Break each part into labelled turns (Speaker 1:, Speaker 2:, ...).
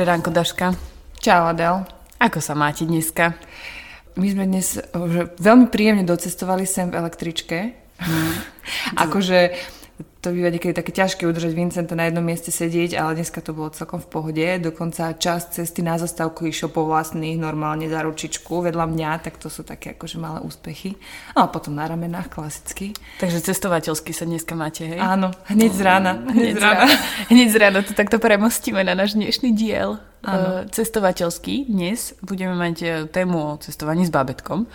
Speaker 1: Dobré ránko, Daška.
Speaker 2: Čau Adel.
Speaker 1: Ako sa máte dneska?
Speaker 2: My sme dnes že veľmi príjemne docestovali sem v električke. akože to býva niekedy také ťažké udržať Vincenta na jednom mieste sedieť, ale dneska to bolo celkom v pohode. Dokonca časť cesty na zastávku išiel po vlastných normálne za ručičku vedľa mňa, tak to sú také akože malé úspechy. A potom na ramenách klasicky.
Speaker 1: Takže cestovateľsky sa dneska máte, hej?
Speaker 2: Áno, hneď z rána.
Speaker 1: Hneď z rána. Hneď z rána to takto premostíme na náš dnešný diel.
Speaker 2: Áno.
Speaker 1: E, Cestovateľský. Dnes budeme mať e, tému o cestovaní s bábetkom.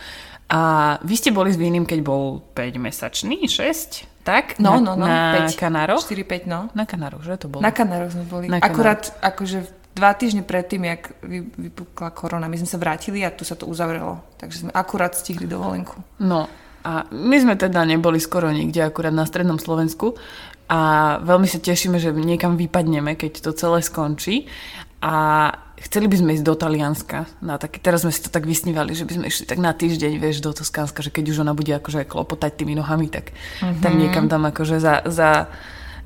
Speaker 1: A vy ste boli s Vínim, keď bol 5-mesačný, 6? Tak?
Speaker 2: No,
Speaker 1: na,
Speaker 2: no, no.
Speaker 1: Na
Speaker 2: 5.
Speaker 1: Kanároch?
Speaker 2: 4-5, no.
Speaker 1: Na Kanároch, že to bolo?
Speaker 2: Na Kanároch sme boli.
Speaker 1: Na Kanároch.
Speaker 2: Akurát akože dva týždne predtým, jak vy, vypukla korona, my sme sa vrátili a tu sa to uzavrelo. Takže sme akurát stihli dovolenku.
Speaker 1: No a my sme teda neboli skoro nikde, akurát na strednom Slovensku a veľmi sa tešíme, že niekam vypadneme, keď to celé skončí a chceli by sme ísť do Talianska. Na taký, teraz sme si to tak vysnívali, že by sme išli tak na týždeň, vieš, do Toskánska, že keď už ona bude akože klopotať tými nohami, tak mm-hmm. tam niekam tam akože za, za,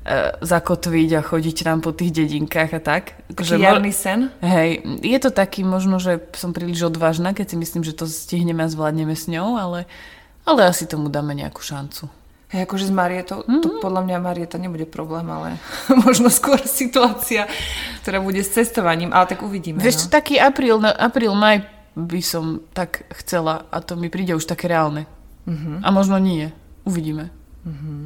Speaker 1: e, zakotviť a chodiť tam po tých dedinkách a tak.
Speaker 2: Taký
Speaker 1: mo-
Speaker 2: jarný sen.
Speaker 1: Hej, je to taký možno, že som príliš odvážna, keď si myslím, že to stihneme a zvládneme s ňou, ale, ale asi tomu dáme nejakú šancu.
Speaker 2: Hej, akože s Marietou, mm-hmm. to podľa mňa Marieta nebude problém, ale možno skôr situácia, ktorá bude s cestovaním, ale tak uvidíme.
Speaker 1: Vieš,
Speaker 2: no.
Speaker 1: taký apríl, na- apríl, maj by som tak chcela a to mi príde už také reálne.
Speaker 2: Mhm.
Speaker 1: A možno nie. Uvidíme.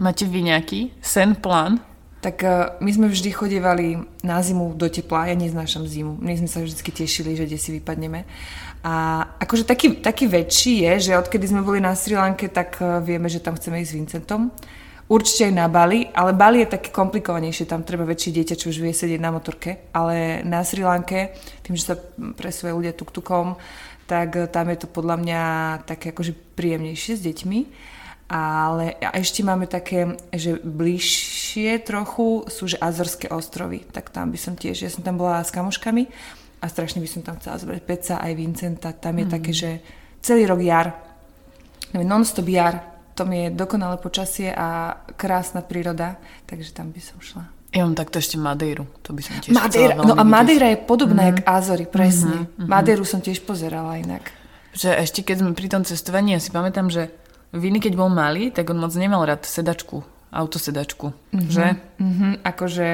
Speaker 1: Máte vy nejaký sen, plán?
Speaker 2: Tak eh, my sme vždy chodievali na zimu do tepla, ja neznášam zimu. My sme sa vždy tešili, že kde si vypadneme. A akože taký, taký väčší je, že odkedy sme boli na Sri Lanke, tak eh, vieme, že tam chceme ísť s Vincentom. Určite aj na Bali, ale Bali je také komplikovanejšie, tam treba väčšie dieťa, čo už vie sedieť na motorke, ale na Sri Lanke, tým, že sa presúvajú ľudia tuk-tukom, tak eh, tam je to podľa mňa také akože príjemnejšie s deťmi. Ale a ešte máme také, že bližšie trochu sú že Azorské ostrovy, tak tam by som tiež, ja som tam bola s kamoškami a strašne by som tam chcela zobrať Peca aj Vincenta, tam je mm. také, že celý rok jar, non-stop jar, tam je dokonalé počasie a krásna príroda, takže tam by som šla.
Speaker 1: Ja mám takto ešte Madeiru. To by som tiež
Speaker 2: Madeira, no a. Madeira je podobná mm. jak Azory, presne. Mm-hmm. Madeiru som tiež pozerala inak.
Speaker 1: Že ešte keď sme pri tom cestovaní, ja si pamätám, že Viny, keď bol malý, tak on moc nemal rád sedačku, autosedačku, mm-hmm. že?
Speaker 2: Mm-hmm, akože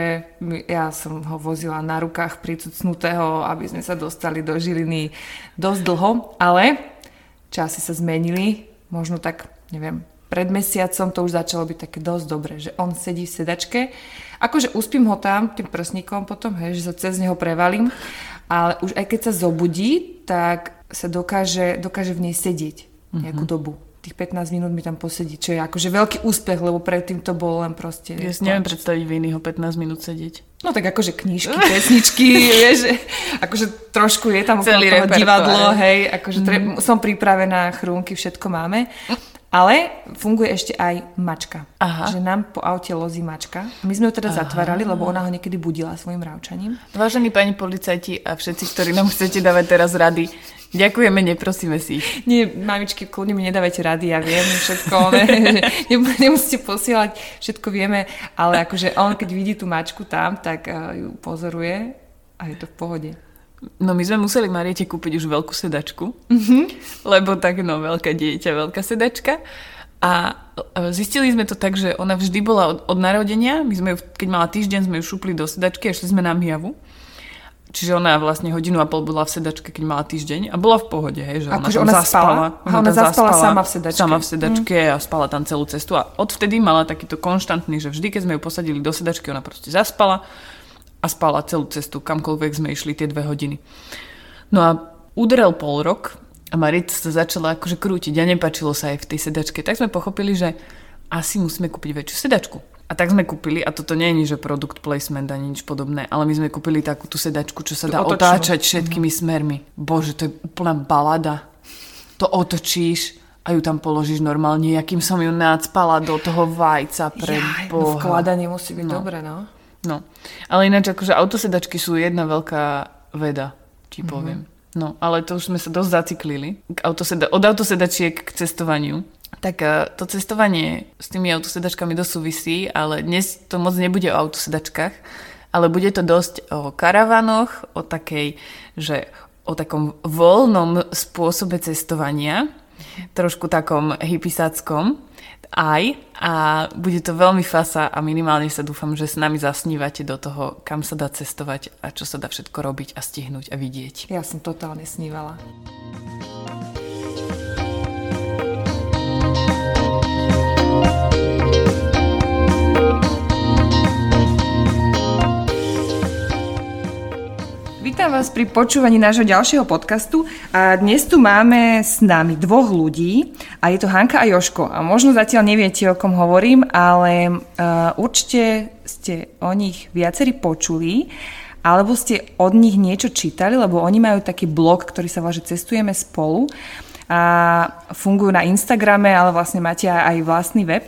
Speaker 2: ja som ho vozila na rukách pricucnutého, aby sme sa dostali do Žiliny dosť dlho, ale časy sa zmenili, možno tak, neviem, pred mesiacom to už začalo byť také dosť dobré, že on sedí v sedačke, akože uspím ho tam tým prsníkom potom, hej, že sa cez neho prevalím, ale už aj keď sa zobudí, tak sa dokáže, dokáže v nej sedieť nejakú mm-hmm. dobu. Tých 15 minút mi tam posedí, čo je akože veľký úspech, lebo predtým to bol len proste...
Speaker 1: Ja si neviem predstaviť Vinyho 15 minút sedieť.
Speaker 2: No tak akože knižky, pesničky, vieš, že akože trošku je tam okolo
Speaker 1: Celý
Speaker 2: toho
Speaker 1: repertoár.
Speaker 2: divadlo, hej, akože tre- som pripravená, chrúnky, všetko máme. Ale funguje ešte aj mačka.
Speaker 1: Aha.
Speaker 2: Že nám po aute lozí mačka. My sme ju teda zatvárali, lebo ona ho niekedy budila svojim rávčaním.
Speaker 1: Vážení pani policajti a všetci, ktorí nám chcete dávať teraz rady, ďakujeme, neprosíme si ich.
Speaker 2: Nie, mamičky, kľudne mi nedávajte rady, ja viem všetko, ne, nemusíte posielať, všetko vieme, ale akože on, keď vidí tú mačku tam, tak uh, ju pozoruje a je to v pohode.
Speaker 1: No my sme museli Mariete kúpiť už veľkú sedačku, mm-hmm. lebo tak no, veľká dieťa, veľká sedačka. A e, zistili sme to tak, že ona vždy bola od, od narodenia, my sme ju, keď mala týždeň, sme ju šupli do sedačky a šli sme na Miavu. Čiže ona vlastne hodinu a pol bola v sedačke, keď mala týždeň a bola v pohode, hej, že
Speaker 2: Akože
Speaker 1: ona, tam
Speaker 2: ona spala? Aha, ona
Speaker 1: tam
Speaker 2: zaspala sama v sedačke.
Speaker 1: Sama v sedačke a spala tam celú cestu a odvtedy mala takýto konštantný, že vždy, keď sme ju posadili do sedačky, ona proste zaspala a spala celú cestu, kamkoľvek sme išli tie dve hodiny. No a udrel pol rok a Marita sa začala akože krútiť a nepačilo sa aj v tej sedačke. Tak sme pochopili, že asi musíme kúpiť väčšiu sedačku. A tak sme kúpili, a toto nie je že produkt placement ani nič podobné, ale my sme kúpili takú tú sedačku, čo sa dá
Speaker 2: otočnú.
Speaker 1: otáčať všetkými mm-hmm. smermi. Bože, to je úplná balada. To otočíš a ju tam položíš normálne, akým som ju nácpala do toho vajca pre
Speaker 2: Jaj, no
Speaker 1: Boha.
Speaker 2: vkladanie musí byť
Speaker 1: No.
Speaker 2: dobre, no.
Speaker 1: No, ale ináč akože autosedačky sú jedna veľká veda, ti
Speaker 2: Mhm.
Speaker 1: poviem. No, ale to už sme sa dosť zaciklili. K autoseda- od autosedačiek k cestovaniu. Tak eh, to cestovanie s tými autosedačkami dosť súvisí, ale dnes to moc nebude o autosedačkách, ale bude to dosť o karavanoch, o takej, že o takom voľnom spôsobe cestovania, trošku takom hypisackom aj a bude to veľmi fasa a minimálne sa dúfam, že s nami zasnívate do toho, kam sa dá cestovať a čo sa dá všetko robiť a stihnúť a vidieť.
Speaker 2: Ja som totálne snívala. Vítam vás pri počúvaní nášho ďalšieho podcastu a dnes tu máme s nami dvoch ľudí a je to Hanka a Joško a možno zatiaľ neviete, o kom hovorím, ale uh, určite ste o nich viacerí počuli alebo ste od nich niečo čítali, lebo oni majú taký blog, ktorý sa volá, že cestujeme spolu a fungujú na Instagrame, ale vlastne máte aj vlastný web.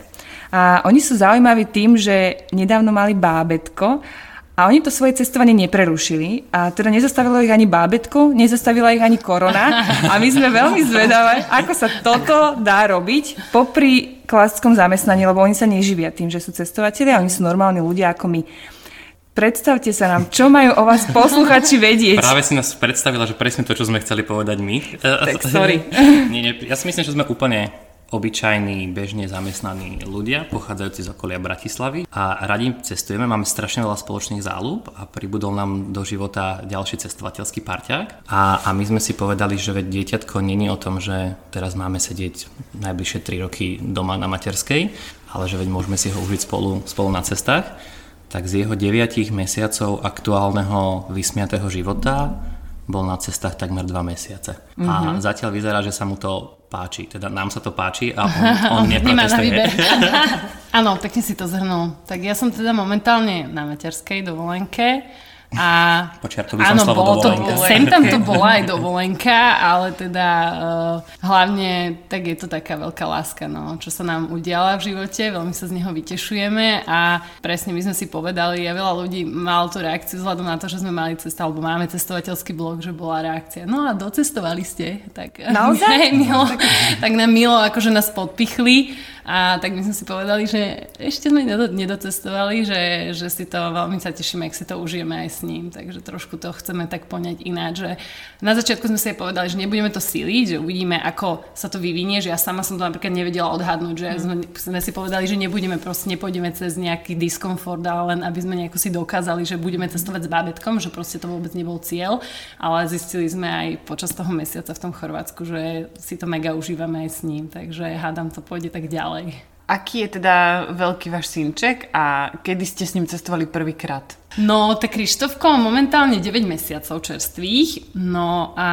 Speaker 2: A oni sú zaujímaví tým, že nedávno mali bábetko a oni to svoje cestovanie neprerušili a teda nezastavilo ich ani bábetko, nezastavila ich ani korona a my sme veľmi zvedavé, ako sa toto dá robiť popri klasickom zamestnaní, lebo oni sa neživia tým, že sú cestovatelia, oni sú normálni ľudia ako my. Predstavte sa nám, čo majú o vás posluchači vedieť.
Speaker 3: Práve si nás predstavila, že presne to, čo sme chceli povedať my.
Speaker 2: Tak sorry.
Speaker 3: nie, nie, ja si myslím, že sme úplne obyčajní, bežne zamestnaní ľudia, pochádzajúci z okolia Bratislavy a radi cestujeme, máme strašne veľa spoločných záľub a pribudol nám do života ďalší cestovateľský parťák. A, a my sme si povedali, že veď dieťatko není o tom, že teraz máme sedieť najbližšie 3 roky doma na materskej, ale že veď môžeme si ho užiť spolu, spolu na cestách. Tak z jeho 9 mesiacov aktuálneho vysmiatého života bol na cestách takmer 2 mesiace. Mm-hmm. A zatiaľ vyzerá, že sa mu to páči. Teda nám sa to páči a on, on neprotestuje.
Speaker 4: Áno, pekne si to zhrnul. Tak ja som teda momentálne na materskej dovolenke a
Speaker 3: Počiarkol by som
Speaker 4: áno, bolo to,
Speaker 3: dovolenka.
Speaker 4: sem tam to bola aj dovolenka, ale teda uh, hlavne tak je to taká veľká láska, no, čo sa nám udiala v živote, veľmi sa z neho vytešujeme a presne my sme si povedali a veľa ľudí malo tú reakciu vzhľadom na to, že sme mali cestu, alebo máme cestovateľský blog, že bola reakcia. No a docestovali ste, tak
Speaker 2: Naozaj?
Speaker 4: Hej, milo, tak nám milo akože nás podpichli a tak my sme si povedali, že ešte sme nedo, nedocestovali, že, že si to veľmi sa tešíme, ak si to užijeme aj s ním, takže trošku to chceme tak poňať ináč, že na začiatku sme si aj povedali, že nebudeme to síliť, že uvidíme, ako sa to vyvinie, že ja sama som to napríklad nevedela odhadnúť, že sme, sme si povedali, že nebudeme proste, nepôjdeme cez nejaký diskomfort, ale len aby sme nejako si dokázali, že budeme cestovať s bábetkom, že proste to vôbec nebol cieľ, ale zistili sme aj počas toho mesiaca v tom Chorvátsku, že si to mega užívame aj s ním, takže hádam to pôjde tak ďalej.
Speaker 1: Aký je teda veľký váš synček a kedy ste s ním cestovali prvýkrát?
Speaker 4: No, tak Krištofko momentálne 9 mesiacov čerstvých, no a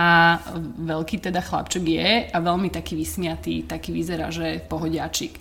Speaker 4: veľký teda chlapček je a veľmi taký vysmiatý, taký vyzerá, že pohodiačik.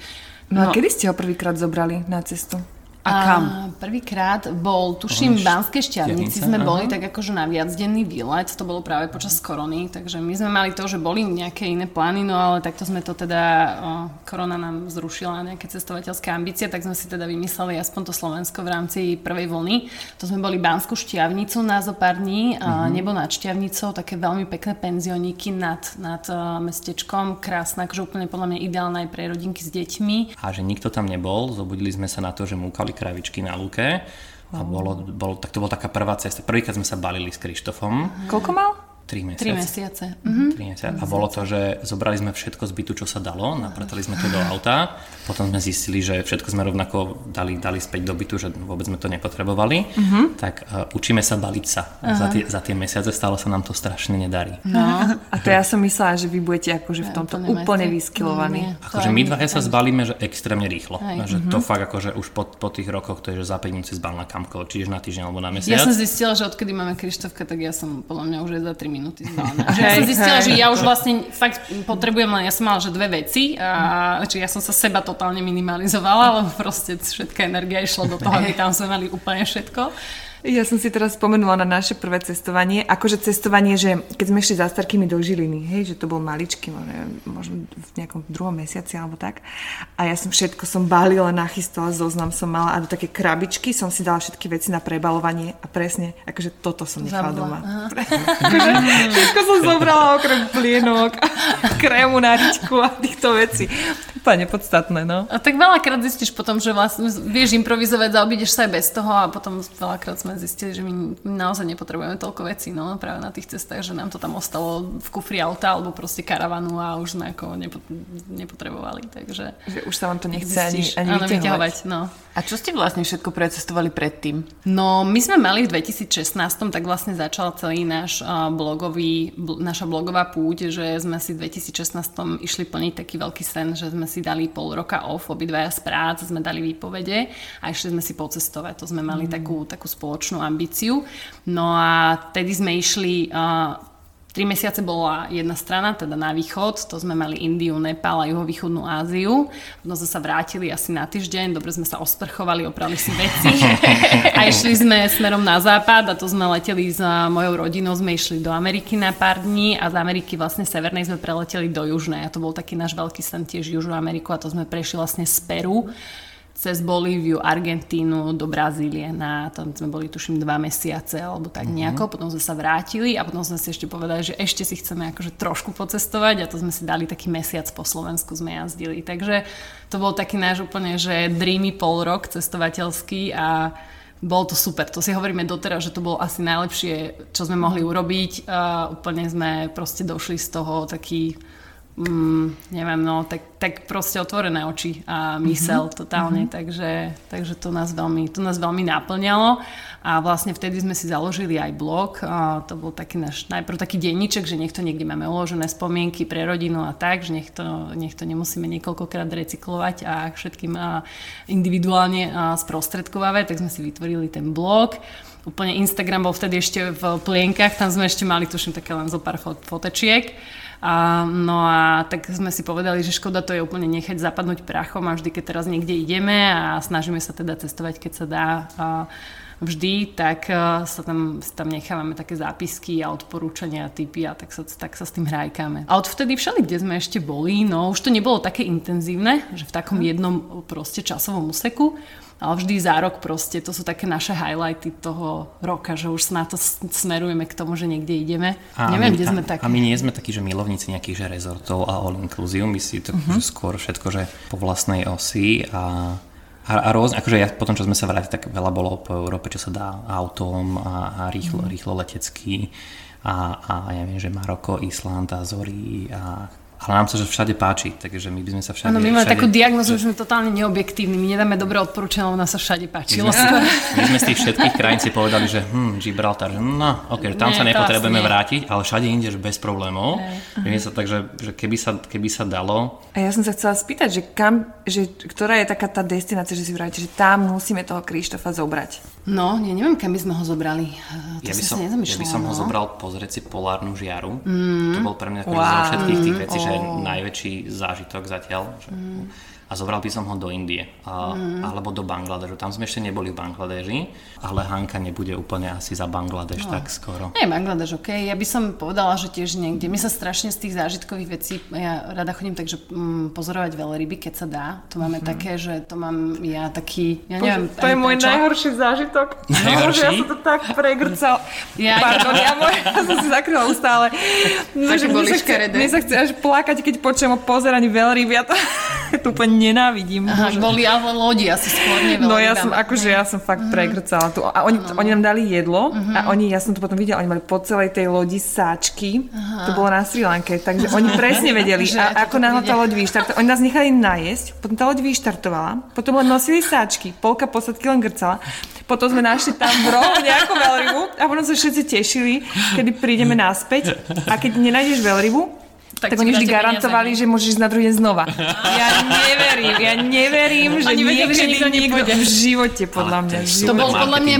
Speaker 2: No, a
Speaker 1: No.
Speaker 2: kedy ste ho prvýkrát zobrali na cestu?
Speaker 1: A kam?
Speaker 4: Prvýkrát bol, tuším, v Banskej šťavnici sme
Speaker 3: aha.
Speaker 4: boli tak akože na viacdenný výlet, to bolo práve počas korony, takže my sme mali to, že boli nejaké iné plány, no ale takto sme to teda, o, korona nám zrušila nejaké cestovateľské ambície, tak sme si teda vymysleli aspoň to Slovensko v rámci prvej vlny. To sme boli Banskú šťavnicu na zo pár dní, a nebo nad šťavnicou, také veľmi pekné penzioníky nad, nad uh, mestečkom, krásne, akože úplne podľa mňa ideálne aj pre rodinky s deťmi.
Speaker 3: A že nikto tam nebol, zobudili sme sa na to, že múkali kravičky na lúke. A bolo, bolo, tak to bola taká prvá cesta. Prvýkrát sme sa balili s Krištofom.
Speaker 2: Koľko mal?
Speaker 3: 3 mesiace.
Speaker 4: Tri mesiace. Mhm.
Speaker 3: Tri mesiace. A bolo to, že zobrali sme všetko z bytu, čo sa dalo, napratali sme to do auta, potom sme zistili, že všetko sme rovnako dali, dali späť do bytu, že vôbec sme to nepotrebovali. Tak uh, učíme sa baliť sa. Za tie, za tie mesiace stále sa nám to strašne nedarí.
Speaker 4: No.
Speaker 2: A to ja som myslela, že vy budete akože v tomto
Speaker 4: úplne
Speaker 2: úplne vyskilovaní.
Speaker 3: Akože
Speaker 4: aj
Speaker 3: my
Speaker 4: my,
Speaker 3: dvaja sa
Speaker 4: aj.
Speaker 3: zbalíme, že extrémne rýchlo.
Speaker 4: Hej.
Speaker 3: Že to fakt akože už po, po tých rokoch to je, že za 5 minút si zbal na kamkoľvek, čiže na týždeň alebo na mesiac.
Speaker 4: Ja som zistila, že odkedy máme Krištofka, tak ja som podľa mňa už aj za 3 minúty. Že ja som zistila, že ja už vlastne fakt potrebujem len, ja som mala že dve veci a či ja som sa seba totálne minimalizovala, lebo proste všetká energia išla do toho, aby tam sme mali úplne všetko.
Speaker 2: Ja som si teraz spomenula na naše prvé cestovanie. Akože cestovanie, že keď sme išli za starkými do Žiliny, hej, že to bol maličký, možno v nejakom druhom mesiaci alebo tak. A ja som všetko som balila, nachystala, zoznam som mala a do také krabičky som si dala všetky veci na prebalovanie a presne, akože toto som nechala Zabla. doma. všetko som zobrala okrem plienok, krému na ričku a týchto vecí. Úplne podstatné, no.
Speaker 4: A tak veľakrát zistíš potom, že vlastne vieš improvizovať, zaobídeš sa aj bez toho a potom veľakrát sme zistili, že my naozaj nepotrebujeme toľko vecí, no práve na tých cestách, že nám to tam ostalo v kufri auta alebo proste karavanu a už sme ako nepo, nepotrebovali, takže...
Speaker 2: Že už sa vám to nechce ani, ani
Speaker 4: áno, vyťahovať. No.
Speaker 1: A čo ste vlastne všetko precestovali predtým?
Speaker 4: No, my sme mali v 2016, tak vlastne začal celý náš blogový, bl- naša blogová púť, že sme si v 2016 išli plniť taký veľký sen, že sme si dali pol roka off, obidvaja z prác, sme dali výpovede a išli sme si pocestovať. To sme mali mm. takú, takú spoločnú ambíciu. No a tedy sme išli uh, Tri mesiace bola jedna strana, teda na východ, to sme mali Indiu, Nepal a juhovýchodnú Áziu. No sme sa vrátili asi na týždeň, dobre sme sa osprchovali, oprali si veci a išli sme smerom na západ a to sme leteli s mojou rodinou, sme išli do Ameriky na pár dní a z Ameriky vlastne severnej sme preleteli do južnej a to bol taký náš veľký sen tiež Južnú Ameriku a to sme prešli vlastne z Peru cez Bolíviu, Argentínu do Brazílie. Na, tam sme boli tuším dva mesiace alebo tak mhm. nejako. Mm-hmm. Potom sme sa vrátili a potom sme si ešte povedali, že ešte si chceme akože trošku pocestovať a to sme si dali taký mesiac po Slovensku sme jazdili. Takže to bol taký náš úplne, že dreamy pol rok cestovateľský a bolo to super. To si hovoríme doteraz, že to bolo asi najlepšie, čo sme mohli urobiť. A úplne sme proste došli z toho taký mm, neviem, no, tak, tak proste otvorené oči a mysel mm-hmm. totálne, mm-hmm. takže, takže to, nás veľmi, to nás veľmi naplňalo a vlastne vtedy sme si založili aj blog, a to bol taký náš, najprv taký denníček, že nech to niekde máme uložené spomienky pre rodinu a tak, že nech to, nech to nemusíme niekoľkokrát recyklovať a všetkým a individuálne a sprostredkovávať, tak sme si vytvorili ten blog úplne Instagram bol vtedy ešte v plienkach, tam sme ešte mali, tuším, také len zo pár fotečiek. A, no a tak sme si povedali, že škoda to je úplne nechať zapadnúť prachom a vždy, keď teraz niekde ideme a snažíme sa teda cestovať, keď sa dá a vždy, tak sa tam, tam nechávame také zápisky a odporúčania a typy a tak sa, tak sa s tým hrajkáme. A odvtedy všeli, kde sme ešte boli, no už to nebolo také intenzívne, že v takom jednom proste časovom úseku, ale vždy za rok proste, to sú také naše highlighty toho roka, že už na to smerujeme k tomu, že niekde ideme. A Neviem, my, kde sme takí.
Speaker 3: A my nie sme takí, že milovníci nejakých že rezortov a all inclusive, my si to uh-huh. skôr všetko, že po vlastnej osi a a, a rôzne, akože ja potom, čo sme sa vrátili, tak veľa bolo po Európe, čo sa dá autom a, a rýchlo, mm. rýchlo letecky a, a ja viem, že Maroko, Island, Azory a ale nám sa že všade páči, takže my by sme sa všade...
Speaker 4: Áno, my máme
Speaker 3: všade...
Speaker 4: takú diagnozu, že sme totálne neobjektívni, my nedáme dobré odporúčania, lebo nás sa všade páčilo.
Speaker 3: My sme, my sme z tých všetkých krajín si povedali, že hm, Gibraltar, že no, ok, tam nie, sa nepotrebujeme vrátiť, ale všade inde, že bez problémov. Hey. sa tak, že, že keby, sa, keby sa dalo...
Speaker 2: A ja som sa chcela spýtať, že, kam, že ktorá je taká tá destinácia, že si vrátite, že tam musíme toho Krištofa zobrať.
Speaker 4: No, ja neviem, kam by sme ho zobrali. To
Speaker 3: ja by som, ja by som no. ho zobral pozrieť si polárnu žiaru. Mm. To bol pre mňa wow. zo všetkých tých vecí, oh. že najväčší zážitok zatiaľ. Že, mm a zobral by som ho do Indie a, mm. alebo do Bangladežu. Tam sme ešte neboli v Bangladeži, ale Hanka nebude úplne asi za Bangladeš no. tak skoro.
Speaker 4: Nie, Bangladeš, ok. Ja by som povedala, že tiež niekde. My sa strašne z tých zážitkových vecí, ja rada chodím tak, že mm, pozorovať veľryby, keď sa dá. To máme mm. také, že to mám ja taký, ja neviem.
Speaker 2: To je môj prečo. najhorší zážitok. Najhorší? No, ja som to tak pregrcal. ja, Pardon, ja, môj, ja som si zakryla ustále.
Speaker 4: No, že mne, sa chce,
Speaker 2: mne sa chce až plakať, keď počujem o pozeraní veľryb. Ja to, to úplne nenávidím.
Speaker 4: Aha, že... boli ale lodi asi skôr, nie
Speaker 2: No ja som, akože ja som fakt uh-huh. pregrcala tu. A oni, uh-huh. oni nám dali jedlo uh-huh. a oni, ja som to potom videla, oni mali po celej tej lodi sáčky. Uh-huh. To bolo na Sri Lanke, takže oni presne vedeli, a, ako náhle tá loď vyštartovala. Oni nás nechali najesť, potom tá loď vyštartovala, potom len nosili sáčky, polka posadky len grcala. Potom sme našli tam v rohu nejakú veľrybu a potom sa všetci tešili, kedy prídeme naspäť. A keď nenájdeš veľrybu, tak, tak oni vždy garantovali, peniaze, že môžeš ísť na druhý deň znova. Ja neverím, ja neverím, že Oni niekedy že nikto niekto v živote, podľa mňa.
Speaker 4: To bol podľa mňa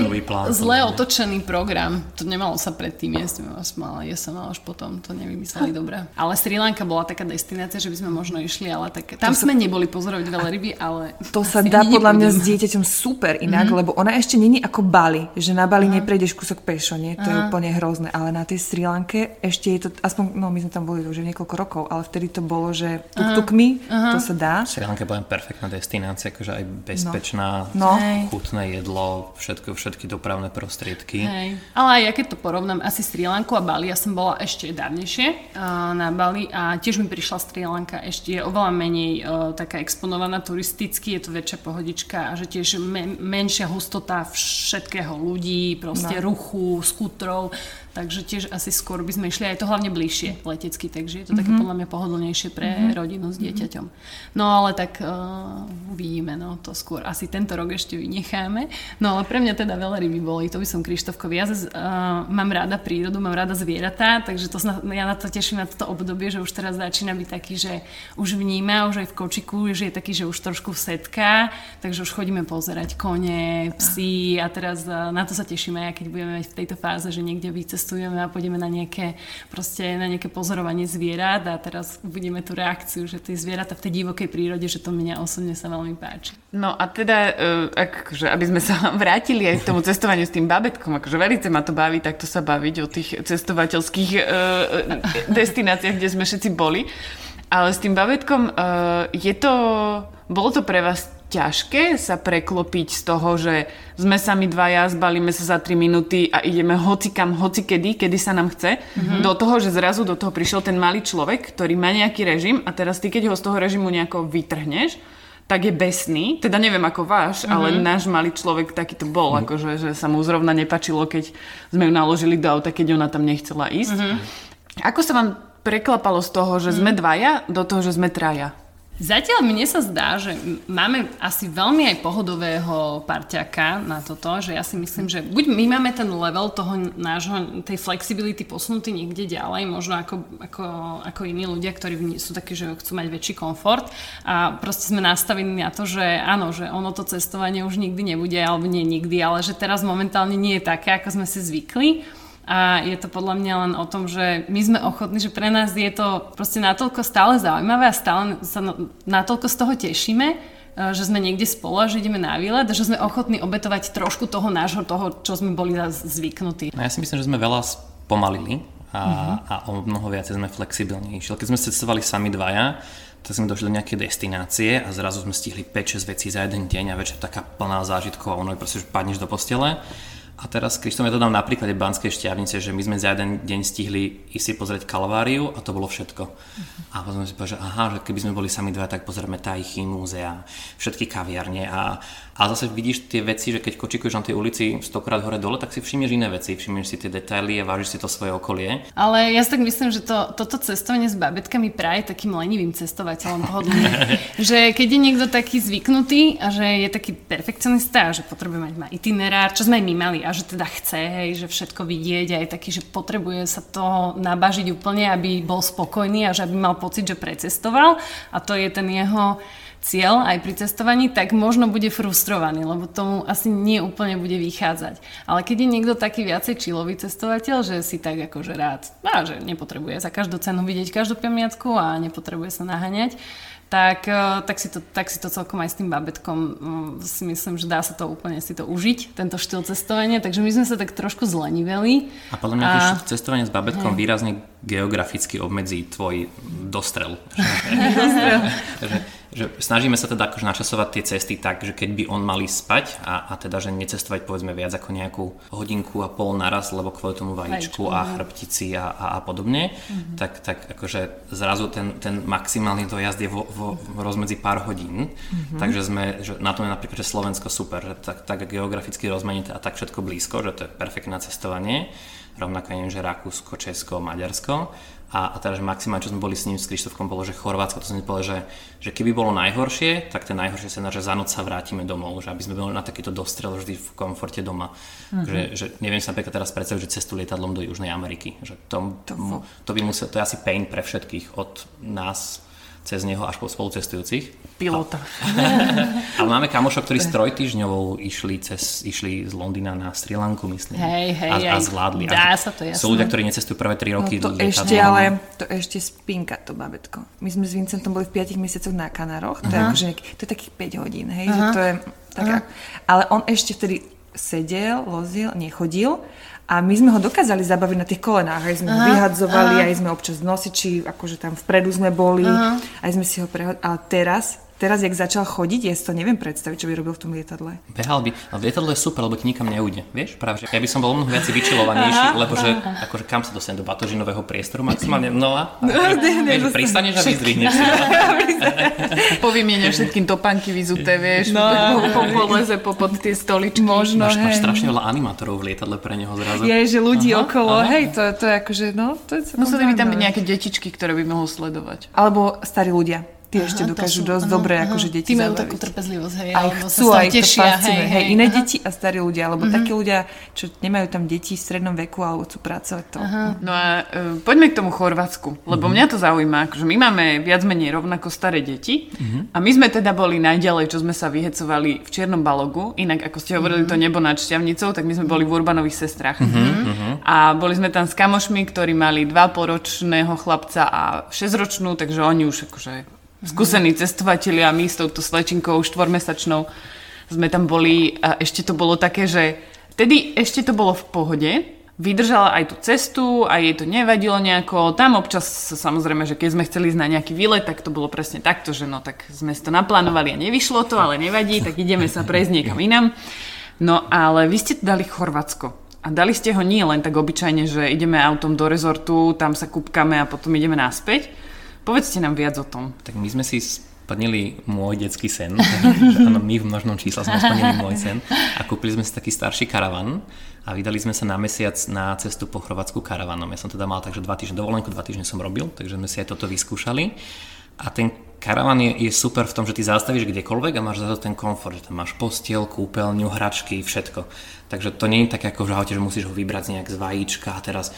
Speaker 4: zle otočený program. To nemalo sa predtým jesť, ale ja som až potom to nevymysleli dobre. Ale Sri Lanka bola taká destinácia, že by sme možno išli, ale tak tam sme neboli pozorovať veľa ryby, ale...
Speaker 2: To sa dá podľa mňa s dieťaťom super inak, mm-hmm. lebo ona ešte není ako Bali, že na Bali neprejdeš kúsok pešo, nie? To Aha. je úplne hrozné, ale na tej Sri Lanke ešte je to, aspoň, no my sme tam boli už niekoľko niekoľko rokov, ale vtedy to bolo, že tuk-tukmi, to sa dá.
Speaker 3: Sri Lanka bola perfektná destinácia, akože aj bezpečná, no. No. chutné jedlo, všetko, všetky dopravné prostriedky.
Speaker 4: Hej. Ale aj ja keď to porovnám, asi Sri Lanku a Bali, ja som bola ešte dávnejšie na Bali a tiež mi prišla Sri Lanka ešte je oveľa menej uh, taká exponovaná turisticky, je to väčšia pohodička a že tiež me- menšia hustota všetkého ľudí, proste no. ruchu, skútrov, takže tiež asi skôr by sme išli aj to hlavne bližšie letecky, takže je to také mm-hmm. podľa mňa pohodlnejšie pre mm-hmm. rodinu s mhm. dieťaťom. No ale tak uh, uvidíme, no to skôr asi tento rok ešte vynecháme. No ale pre mňa teda veľa ryby boli, to by som Krištofkovi. Ja uh, mám rada prírodu, mám rada zvieratá, takže to, ja na to teším na toto obdobie, že už teraz začína byť taký, že už vníma, už aj v kočiku, že je taký, že už trošku setká, takže už chodíme pozerať kone, psy a teraz uh, na to sa tešíme, keď budeme v tejto fáze, že niekde vycestujeme cestujeme a pôjdeme na nejaké, proste, na nejaké pozorovanie zvierat a teraz uvidíme tú reakciu, že tie zvieratá v tej divokej prírode, že to mňa osobne sa veľmi páči.
Speaker 1: No a teda, akože, aby sme sa vrátili aj k tomu cestovaniu s tým babetkom, akože veľmi ma to baví takto sa baviť o tých cestovateľských uh, destináciách, kde sme všetci boli. Ale s tým babetkom je to, bolo to pre vás ťažké sa preklopiť z toho, že sme sami dvaja, zbalíme sa za 3 minúty a ideme hocikam, hocikedy, kedy sa nám chce, mm-hmm. do toho, že zrazu do toho prišiel ten malý človek, ktorý má nejaký režim a teraz ty, keď ho z toho režimu nejako vytrhneš, tak je besný, teda neviem ako váš, mm-hmm. ale náš malý človek taký to bol, mm-hmm. akože že sa mu zrovna nepačilo, keď sme ju naložili do auta, keď ona tam nechcela ísť. Mm-hmm. Ako sa vám preklapalo z toho, že mm-hmm. sme dvaja, do toho, že sme traja?
Speaker 4: Zatiaľ mne sa zdá, že máme asi veľmi aj pohodového parťaka na toto, že ja si myslím, že buď my máme ten level toho nášho, tej flexibility posunutý niekde ďalej, možno ako, ako, ako iní ľudia, ktorí sú takí, že chcú mať väčší komfort a proste sme nastavení na to, že áno, že ono to cestovanie už nikdy nebude, alebo nie nikdy, ale že teraz momentálne nie je také, ako sme si zvykli a je to podľa mňa len o tom, že my sme ochotní, že pre nás je to proste natoľko stále zaujímavé a stále sa natoľko z toho tešíme, e, že sme niekde spolu že ideme na výlet, že sme ochotní obetovať trošku toho nášho, toho, čo sme boli zvyknutí.
Speaker 3: No ja si myslím, že sme veľa spomalili a, uh-huh. a o mnoho viac sme flexibilnejší. Keď sme cestovali sami dvaja, tak sme došli do nejakej destinácie a zrazu sme stihli 5-6 vecí za jeden deň a večer taká plná zážitkov a ono je proste, že padneš do postele a teraz, Krištom, ja to dám na príklade Banskej šťavnice, že my sme za jeden deň stihli ísť si pozrieť Kalváriu a to bolo všetko. Uh-huh. A potom si povedal, že aha, že keby sme boli sami dva, tak pozrieme tajchy, múzea, všetky kaviarne a a zase vidíš tie veci, že keď kočikuješ na tej ulici stokrát hore dole, tak si všimneš iné veci, všimneš si tie detaily a vážiš si to svoje okolie.
Speaker 4: Ale ja si tak myslím, že to, toto cestovanie s babetkami práve takým lenivým cestovateľom pohodlným. že keď je niekto taký zvyknutý a že je taký perfekcionista, že potrebuje mať má itinerár, čo sme aj my mali a že teda chce, hej, že všetko vidieť a je taký, že potrebuje sa to nabažiť úplne, aby bol spokojný a že aby mal pocit, že precestoval a to je ten jeho cieľ aj pri cestovaní, tak možno bude frustrovaný, lebo tomu asi nie úplne bude vychádzať. Ale keď je niekto taký viacej čilový cestovateľ, že si tak akože rád, a že nepotrebuje za každú cenu vidieť každú pamiatku a nepotrebuje sa naháňať, tak, eh, tak, si to, tak si to celkom aj s tým babetkom si myslím, že dá sa to úplne si to užiť, tento štýl cestovania, takže my sme sa tak trošku zleniveli.
Speaker 3: A podľa mňa a... cestovanie s babetkom hej. výrazne geograficky obmedzí tvoj dostrel. dostrel. Že, snažíme sa teda akože načasovať tie cesty tak, že keď by on mali spať a, a teda, že necestovať povedzme viac ako nejakú hodinku a pol naraz, lebo kvôli tomu vajíčku a no. chrbtici a, a, a podobne, mm-hmm. tak, tak akože zrazu ten, ten maximálny dojazd je vo, vo, vo rozmedzi pár hodín, mm-hmm. takže sme, že na tom je napríklad, že Slovensko super, že tak, tak geograficky rozmanité a tak všetko blízko, že to je perfektné cestovanie rovnako neviem, že Rakúsko, Česko, Maďarsko. A, a teda, že maximálne, čo sme boli s ním, s Krištofkom, bolo, že Chorvátsko, to som povedal, že, že keby bolo najhoršie, tak ten najhoršie sa že za noc sa vrátime domov, že aby sme boli na takýto dostrel vždy v komforte doma. Mm-hmm. Že, že neviem sa napríklad teraz predstaviť, že cestu lietadlom do Južnej Ameriky. Že to, to, to, by musel, to je asi pain pre všetkých od nás cez neho až po spolucestujúcich.
Speaker 1: Pilota.
Speaker 3: Ale máme kamošov, ktorí s trojtyžňovou išli, cez, išli z Londýna na Sri Lanku, myslím.
Speaker 4: Hej, hej,
Speaker 3: a, a zvládli.
Speaker 4: Dá sa to, jasné.
Speaker 3: Sú ľudia, ktorí necestujú prvé 3 roky.
Speaker 2: No to ešte, ale to ešte spinka to babetko. My sme s Vincentom boli v 5 mesiacoch na Kanároch, to, je akože to je takých 5 hodín, hej, že to je tak, ale on ešte vtedy sedel, lozil, nechodil a my sme ho dokázali zabaviť na tých kolenách. Aj sme aha, ho vyhadzovali, aha. aj sme občas nosiči, akože tam vpredu sme boli, aha. aj sme si ho prehodili. Ale teraz Teraz, jak začal chodiť, ja si to neviem predstaviť, čo by robil v tom lietadle.
Speaker 3: Behal by, ale lietadlo je super, lebo ti nikam neujde. Vieš, práve, že ja by som bol mnoho viac vyčilovanejší, lebo že akože kam sa dostane do batožinového priestoru maximálne, no a, no, ne, ne, vieš, pristaneš a vyzdvihneš si.
Speaker 1: Povymienia všetkým topánky vyzuté, vieš, no, po, po, pod tie stoličky.
Speaker 3: Možno, máš, máš strašne veľa animátorov v lietadle pre neho zrazu.
Speaker 2: Je, že ľudí aha, okolo, aha. hej, to, to je akože, no, to je
Speaker 1: Museli by tam byť nejaké detičky, ktoré by mohol sledovať.
Speaker 2: Alebo starí ľudia Ešte aha, dokážu sú, dosť aha, dobre aha. akože deti
Speaker 4: Tí majú takú trpezlivosť, hej,
Speaker 2: aj chcú, aj tešia, to hej, hej, iné aha. deti a starí ľudia, alebo uh-huh. takí ľudia, čo nemajú tam deti v strednom veku alebo chcú pracovať to. Aha.
Speaker 1: No a uh, poďme k tomu Chorvátsku, lebo uh-huh. mňa to zaujíma, akože my máme viac menej rovnako staré deti uh-huh. a my sme teda boli najďalej, čo sme sa vyhecovali v Čiernom balogu, inak ako ste hovorili uh-huh. to nebo nad Šťavnicou, tak my sme boli v Urbanových sestrách. Uh-huh. A boli sme tam s kamošmi, ktorí mali 2,5 chlapca a 6-ročnú, takže oni už akože skúsení cestovatelia, my s touto slečinkou štvormesačnou sme tam boli a ešte to bolo také, že vtedy ešte to bolo v pohode, vydržala aj tú cestu, aj jej to nevadilo nejako. Tam občas samozrejme, že keď sme chceli ísť na nejaký výlet, tak to bolo presne takto, že no tak sme si to naplánovali a nevyšlo to, ale nevadí, tak ideme sa prejsť niekam inam. No ale vy ste dali Chorvátsko. A dali ste ho nie len tak obyčajne, že ideme autom do rezortu, tam sa kúpkame a potom ideme naspäť, Povedzte nám viac o tom.
Speaker 3: Tak my sme si splnili môj detský sen. Áno, my v množnom čísle sme splnili môj sen. A kúpili sme si taký starší karavan a vydali sme sa na mesiac na cestu po Chorvátsku karavanom. Ja som teda mal takže dva týždne dovolenku, dva týždne som robil, takže sme si aj toto vyskúšali. A ten karavan je, je super v tom, že ty zastavíš kdekoľvek a máš za to ten komfort, že tam máš postiel, kúpeľňu, hračky, všetko. Takže to nie je také ako v aute, že musíš ho vybrať nejak z vajíčka a teraz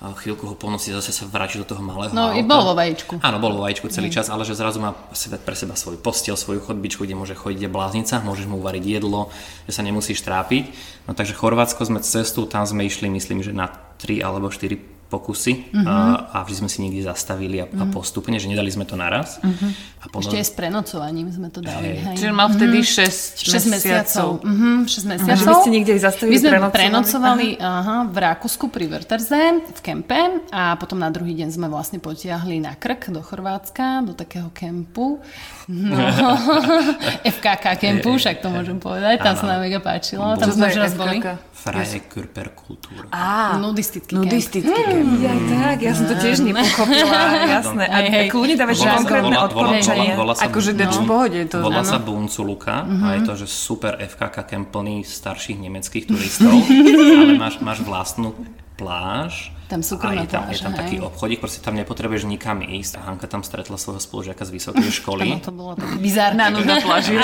Speaker 3: chvíľku ho ponosí, zase sa vráti do toho malého
Speaker 4: No
Speaker 3: auta.
Speaker 4: i bol vo vajíčku.
Speaker 3: Áno, bol vo vajíčku celý čas, ale že zrazu má pre seba svoj postiel, svoju chodbičku, kde môže chodiť je bláznica, môžeš mu uvariť jedlo, že sa nemusíš trápiť. No takže Chorvátsko sme cestu, tam sme išli myslím, že na 3 alebo 4 pokusy uh-huh. a, a vždy sme si niekde zastavili a, uh-huh. a mhm. postupne, že nedali sme to naraz. Uh-huh.
Speaker 4: A potom... Ešte aj s prenocovaním sme to dali. Hej.
Speaker 1: Hej. Čiže mal vtedy 6, 6 mesiacov.
Speaker 4: Uh-huh. 6 mesiacov. Uh-huh.
Speaker 2: Ste niekde zastavili
Speaker 4: My sme prenocovali, prenocovali aha, v Rakúsku pri Wörterze v kempe a potom na druhý deň sme vlastne potiahli na Krk do Chorvátska, do takého kempu. No, FKK kempu, však to môžem povedať, tam sa nám mega páčilo. Tam sme už raz boli.
Speaker 3: Freie Körperkultúra.
Speaker 4: Á, nudistický
Speaker 1: kemp. Nudistický
Speaker 2: Ja, tak, ja som to tiež nepochopila, jasné. A hej, kľudne dávať konkrétne odporúčanie.
Speaker 1: Akože dač v pohode. To,
Speaker 3: volá sa Bunculuka a je to, že super FKK kemp plný starších nemeckých turistov, ale máš, máš vlastnú pláž,
Speaker 4: tam súkromná
Speaker 3: je tam,
Speaker 4: pláž,
Speaker 3: je tam taký obchodík, proste tam nepotrebuješ nikam ísť. A Hanka tam stretla svojho spolužiaka z vysokej školy.
Speaker 4: Tam to bolo tak bizárna
Speaker 1: nuda pláži.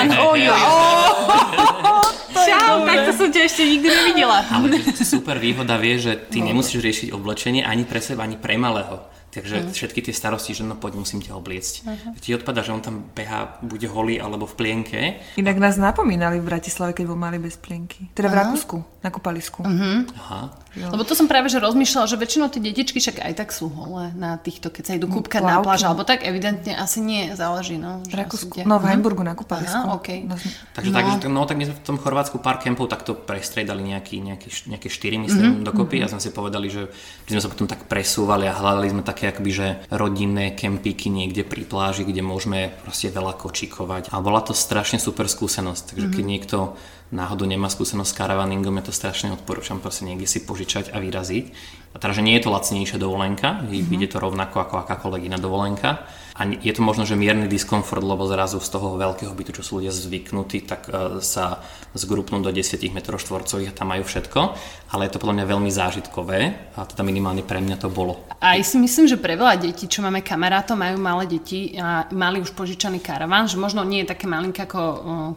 Speaker 4: Čau, tak to som ťa ešte nikdy nevidela.
Speaker 3: Ale super výhoda vie, že ty nemusíš riešiť oblečenie ani pre seba, ani pre malého. Takže uh-huh. všetky tie starosti, že no poď, musím ťa obliecť. Uh-huh. Ti odpada, že on tam beha, bude holý alebo v plienke.
Speaker 2: Inak nás napomínali v Bratislave, keď bol mali bez plienky. Teda uh-huh. v Rakúsku, na kúpalisku.
Speaker 4: Uh-huh. Aha. Jo. Lebo to som práve že rozmýšľala, že väčšinou tie detičky však aj tak sú holé na týchto, keď sa idú kúpkať na pláž, alebo tak evidentne asi nie, záleží. No,
Speaker 2: v Rakúsku, no v Heimburgu na kúpalisku.
Speaker 4: Okay.
Speaker 3: no. Takže no. tak, že, no, tak my sme v tom Chorvátsku pár kempov takto prestriedali nejaký, nejaký, nejaké štyri, myslím, mm-hmm. dokopy mm-hmm. a sme si povedali, že sme sa potom tak presúvali a hľadali sme také akoby, že rodinné kempíky niekde pri pláži, kde môžeme proste veľa kočikovať. A bola to strašne super skúsenosť, takže mm-hmm. keď niekto náhodou nemá skúsenosť s karavaningom, ja to strašne odporúčam proste niekde si požičať a vyraziť. A teda, že nie je to lacnejšia dovolenka, mm-hmm. ide to rovnako ako akákoľvek iná dovolenka, A je to možno, že mierny diskomfort, lebo zrazu z toho veľkého bytu, čo sú ľudia zvyknutí, tak uh, sa zgrupnú do 10 m štvorcových a tam majú všetko. Ale je to podľa mňa veľmi zážitkové a teda minimálne pre mňa to bolo.
Speaker 4: A ja si myslím, že pre veľa detí, čo máme kamarátov, majú malé deti a mali už požičaný karavan, že možno nie je také malinké ako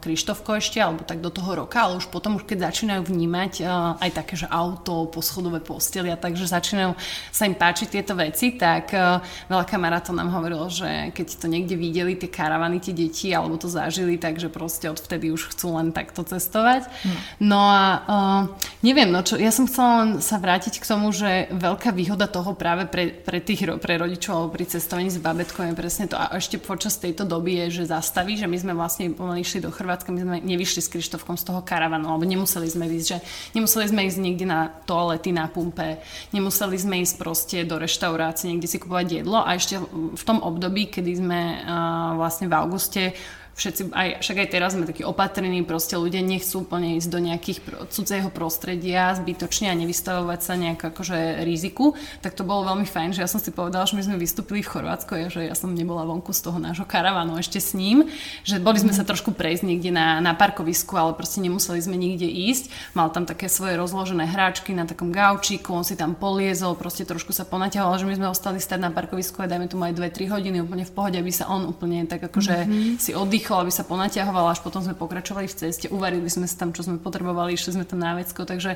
Speaker 4: Krištofko ešte, alebo tak do toho roka, ale už potom, už keď začínajú vnímať uh, aj také, že auto, poschodové postelia, takže začínajú sa im páčiť tieto veci, tak uh, veľa kamarátov nám hovorilo, že keď to niekde videli, tie karavany, tie deti, alebo to zažili, takže proste odvtedy už chcú len takto cestovať. Hmm. No a uh, neviem, no čo, ja som chcela len sa vrátiť k tomu, že veľká výhoda toho práve pre, pre tých pre rodičov alebo pri cestovaní s babetkou je presne to. A ešte počas tejto doby je, že zastaví, že my sme vlastne išli do Chorvátska, my sme nevyšli s Krištofkom z toho karavanu, alebo nemuseli sme ísť, že nemuseli sme ísť niekde na toalety, na pumpe, nemuseli sme ísť proste do reštaurácie, niekde si kupovať jedlo a ešte v tom období, kedy sme uh, vlastne v auguste všetci, aj, však aj teraz sme takí opatrení, proste ľudia nechcú úplne ísť do nejakých cudzieho prostredia zbytočne a nevystavovať sa nejak akože riziku, tak to bolo veľmi fajn, že ja som si povedala, že my sme vystúpili v Chorvátsku a že ja som nebola vonku z toho nášho karavanu ešte s ním, že boli sme sa trošku prejsť niekde na, na parkovisku, ale proste nemuseli sme nikde ísť. Mal tam také svoje rozložené hráčky na takom gaučíku, on si tam poliezol, proste trošku sa ponaťahoval, že my sme ostali stať na parkovisku a dajme tu aj 2-3 hodiny úplne v pohode, aby sa on úplne tak akože mm-hmm. si oddychol rýchlo, aby sa ponaťahovala, až potom sme pokračovali v ceste, uvarili sme sa tam, čo sme potrebovali, išli sme tam na vecko, takže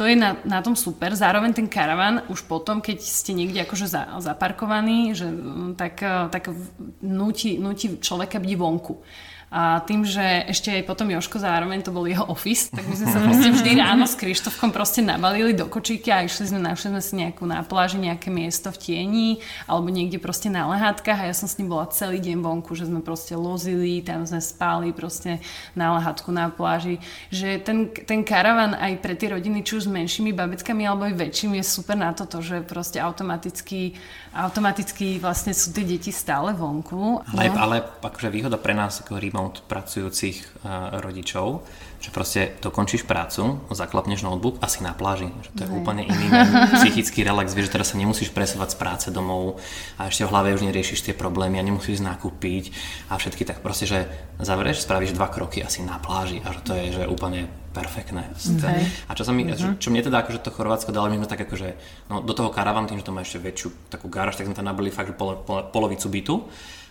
Speaker 4: to je na, na tom super. Zároveň ten karavan už potom, keď ste niekde akože za, zaparkovaní, že, mm, tak, tak nutí, nutí človeka byť vonku. A tým, že ešte aj potom Joško zároveň to bol jeho office, tak my sme sa proste vždy ráno s Krištofkom proste nabalili do kočíky a išli sme, našli sme si nejakú na pláži, nejaké miesto v tieni alebo niekde proste na lehátkach a ja som s ním bola celý deň vonku, že sme proste lozili, tam sme spali proste na lehátku na pláži. Že ten, ten karavan aj pre tie rodiny, či už s menšími babetkami alebo aj väčšími je super na toto, že proste automaticky automaticky vlastne sú tie deti stále vonku.
Speaker 3: Ale, no. ale akože výhoda pre nás ako remote pracujúcich uh, rodičov, že proste dokončíš prácu, zaklapneš notebook a si na pláži. Že to je Hej. úplne iný psychický relax. Vieš, že teraz sa nemusíš presúvať z práce domov a ešte v hlave už neriešiš tie problémy a nemusíš nakúpiť a všetky tak proste, že zavrieš, spravíš dva kroky asi na pláži a že to je že úplne perfektné. Okay. A čo, sa mi, uh-huh. čo mne teda akože to Chorvátsko dalo, my sme tak akože, no do toho karavan, tým, že to má ešte väčšiu takú garáž, tak sme tam nabili fakt, polo, polo, polovicu bytu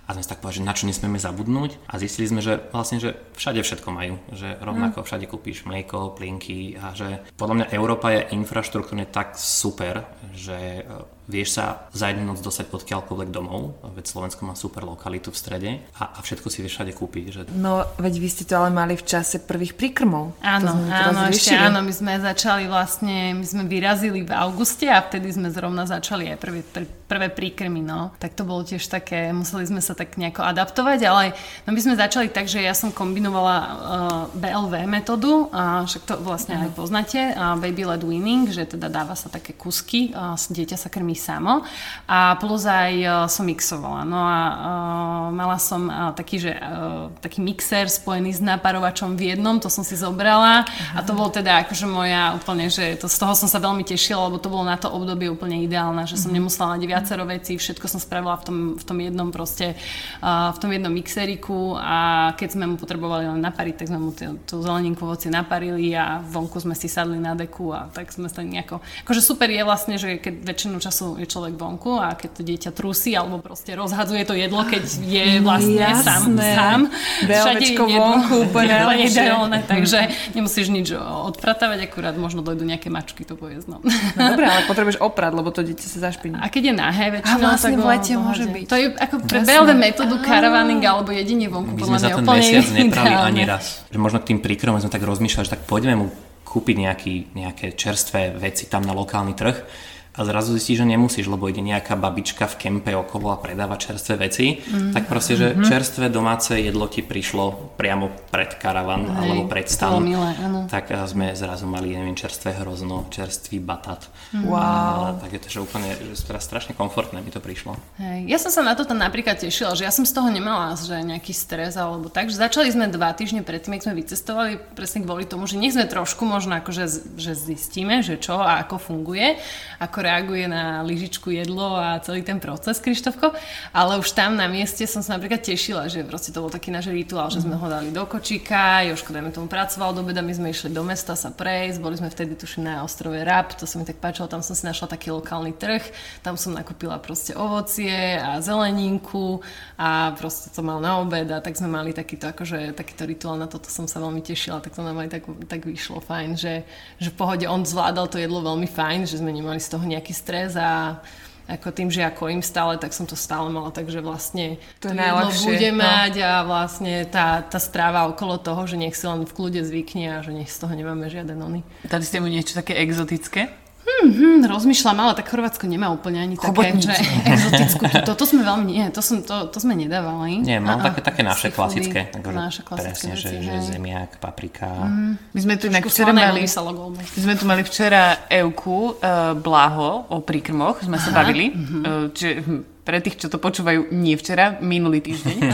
Speaker 3: a sme si tak povedali, že na čo nesmieme zabudnúť a zistili sme, že vlastne, že všade všetko majú, že rovnako mhm. všade kúpíš mlieko, plinky a že podľa mňa Európa je infraštruktúrne tak super, že vieš sa za jednu noc dostať odkiaľkoľvek domov, veď Slovensko má super lokalitu v strede a, a všetko si vieš všade kúpiť. Že...
Speaker 2: No, veď vy ste to ale mali v čase prvých príkrmov.
Speaker 4: Áno, áno, ešte áno, my sme začali vlastne, my sme vyrazili v auguste a vtedy sme zrovna začali aj prvé, prvé príkrmy, no. Tak to bolo tiež také, museli sme sa tak nejako adaptovať, ale no my sme začali tak, že ja som kombinovala uh, BLV metódu, a však to vlastne aj poznáte, uh, Baby Led Winning, že teda dáva sa také kusky, uh, dieťa sa krmí samo a plus aj uh, som mixovala. No a uh, mala som uh, taký, že, taký mixer spojený s naparovačom v jednom, to som si zobrala a to bolo teda akože moja úplne, že to, z toho som sa veľmi tešila, lebo to bolo na to obdobie úplne ideálne, že som mhm. nemusela mať viacero vecí, všetko som spravila v tom, v tom jednom proste, v tom jednom mixeriku a keď sme mu potrebovali len napariť, tak sme mu tú zeleninku ovoci naparili a vonku sme si sadli na deku a tak sme sa nejako... Akože super je vlastne, že keď väčšinu času je človek vonku a keď to dieťa trusí alebo proste rozhadzuje to jedlo, keď je vlastne Jasné. sám, sám.
Speaker 2: Všade je vonku úplne
Speaker 4: ideálne, takže nemusíš nič odpratávať, akurát možno dojdu nejaké mačky, to povie
Speaker 2: no. dobré, ale potrebuješ oprať, lebo to dieťa sa zašpiní.
Speaker 4: A keď je nahé väčšinou,
Speaker 2: a vlastne tak v lete môže byť.
Speaker 4: To je ako pre BLV metódu caravaning alebo jedine vonku.
Speaker 3: My sme za ten mesiac neprali ani raz. Že možno k tým príkrom sme tak rozmýšľali, že tak poďme mu kúpiť nejaký, nejaké čerstvé veci tam na lokálny trh a zrazu zistíš, že nemusíš, lebo ide nejaká babička v kempe okolo a predáva čerstvé veci, mm. tak proste, že mm-hmm. čerstvé domáce jedlo ti prišlo priamo pred karavan Hej, alebo pred stan, milé, tak sme zrazu mali, neviem, čerstvé hrozno, čerstvý batat.
Speaker 2: Mm. Wow. A,
Speaker 3: tak je to, že úplne, že strašne komfortné mi to prišlo.
Speaker 4: Hej. Ja som sa na toto napríklad tešila, že ja som z toho nemala že nejaký stres alebo tak, že začali sme dva týždne predtým, ak sme vycestovali, presne kvôli tomu, že nech sme trošku možno akože že zistíme, že čo a ako funguje, ako reaguje na lyžičku jedlo a celý ten proces, Krištofko, ale už tam na mieste som sa napríklad tešila, že proste to bol taký náš rituál, že sme ho dali do kočíka, Joško dajme tomu pracoval do beda, my sme išli do mesta sa prejsť, boli sme vtedy tuším na ostrove Rab, to sa mi tak páčilo, tam som si našla taký lokálny trh, tam som nakúpila proste ovocie a zeleninku a proste to mal na obed a tak sme mali takýto, akože, takýto rituál, na toto som sa veľmi tešila, tak to nám aj tak, tak vyšlo fajn, že, že v pohode on zvládal to jedlo veľmi fajn, že sme nemali z toho nejaký stres a ako tým, že ja kojím stále, tak som to stále mala, takže vlastne
Speaker 2: to,
Speaker 4: to
Speaker 2: jedlo
Speaker 4: bude no. mať a vlastne tá, tá stráva okolo toho, že nech si len v kľude zvykne a že nech z toho nemáme žiaden ony.
Speaker 1: Dali ste mu niečo také exotické?
Speaker 4: Hmm, hmm, rozmýšľam, ale tak Chorvátsko nemá úplne ani také, že exotickú. To, to sme veľmi, nie, to, som, to, to sme nedávali.
Speaker 3: Nie, mám také, také naše klasické.
Speaker 4: Akože naše klasické
Speaker 3: presne, veci, že, že zemiak, paprika.
Speaker 1: Mm. My sme tu inak včera mali, my sme tu mali včera Euku, uh, Blaho o príkrmoch, sme Aha. sa bavili. Mm-hmm. Uh, čiže, hm, pre tých, čo to počúvajú nie včera, minulý týždeň.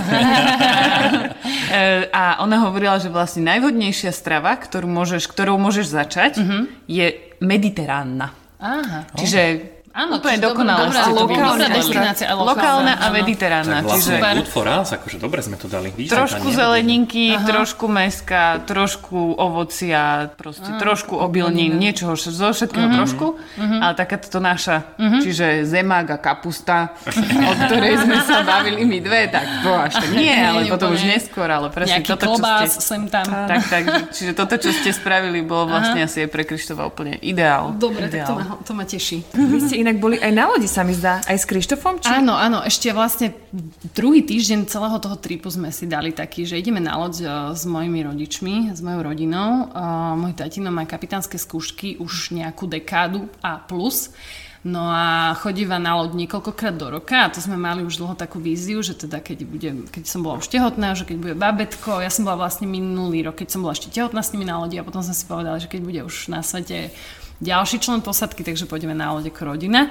Speaker 1: E, a ona hovorila, že vlastne najvhodnejšia strava, ktorú môžeš, ktorou môžeš začať, uh-huh. je mediteránna.
Speaker 4: Aha.
Speaker 1: Čiže Áno, úplne dokonale
Speaker 4: dobrá,
Speaker 1: ste to
Speaker 4: lokálna destinácia.
Speaker 1: Lokálna, lokálna a mediteránna.
Speaker 3: Tak vlastne čiže... good for us, akože dobre sme to dali.
Speaker 1: Vidíš, trošku zeleninky, Aha. trošku meska, trošku ovocia, proste Aha, trošku obilnín, niečoho zo všetkého uh-huh. trošku, uh-huh. ale takáto naša, uh-huh. čiže zemák a kapusta, o ktorej sme sa bavili my dve, tak to až tak nie, ale potom už neskôr, ale presne
Speaker 4: Nejaký
Speaker 1: toto, čo
Speaker 4: ste... sem tam.
Speaker 1: Tak, tak, čiže toto, čo ste spravili, bolo vlastne asi aj pre Krištofa úplne ideál.
Speaker 4: Dobre,
Speaker 1: ideál.
Speaker 4: tak to ma, to ma teší.
Speaker 2: Vy ste inak boli aj na lodi, sa mi zdá. Aj s Krištofom? Či?
Speaker 4: Áno, áno. Ešte vlastne druhý týždeň celého toho tripu sme si dali taký, že ideme na loď e, s mojimi rodičmi, s mojou rodinou. Uh, môj tatino má kapitánske skúšky už nejakú dekádu a plus. No a chodíva na loď niekoľkokrát do roka a to sme mali už dlho takú víziu, že teda keď, bude, keď som bola už tehotná, že keď bude babetko, ja som bola vlastne minulý rok, keď som bola ešte tehotná s nimi na lodi a potom sme si povedali, že keď bude už na svete ďalší člen posadky, takže pôjdeme na loď ako rodina.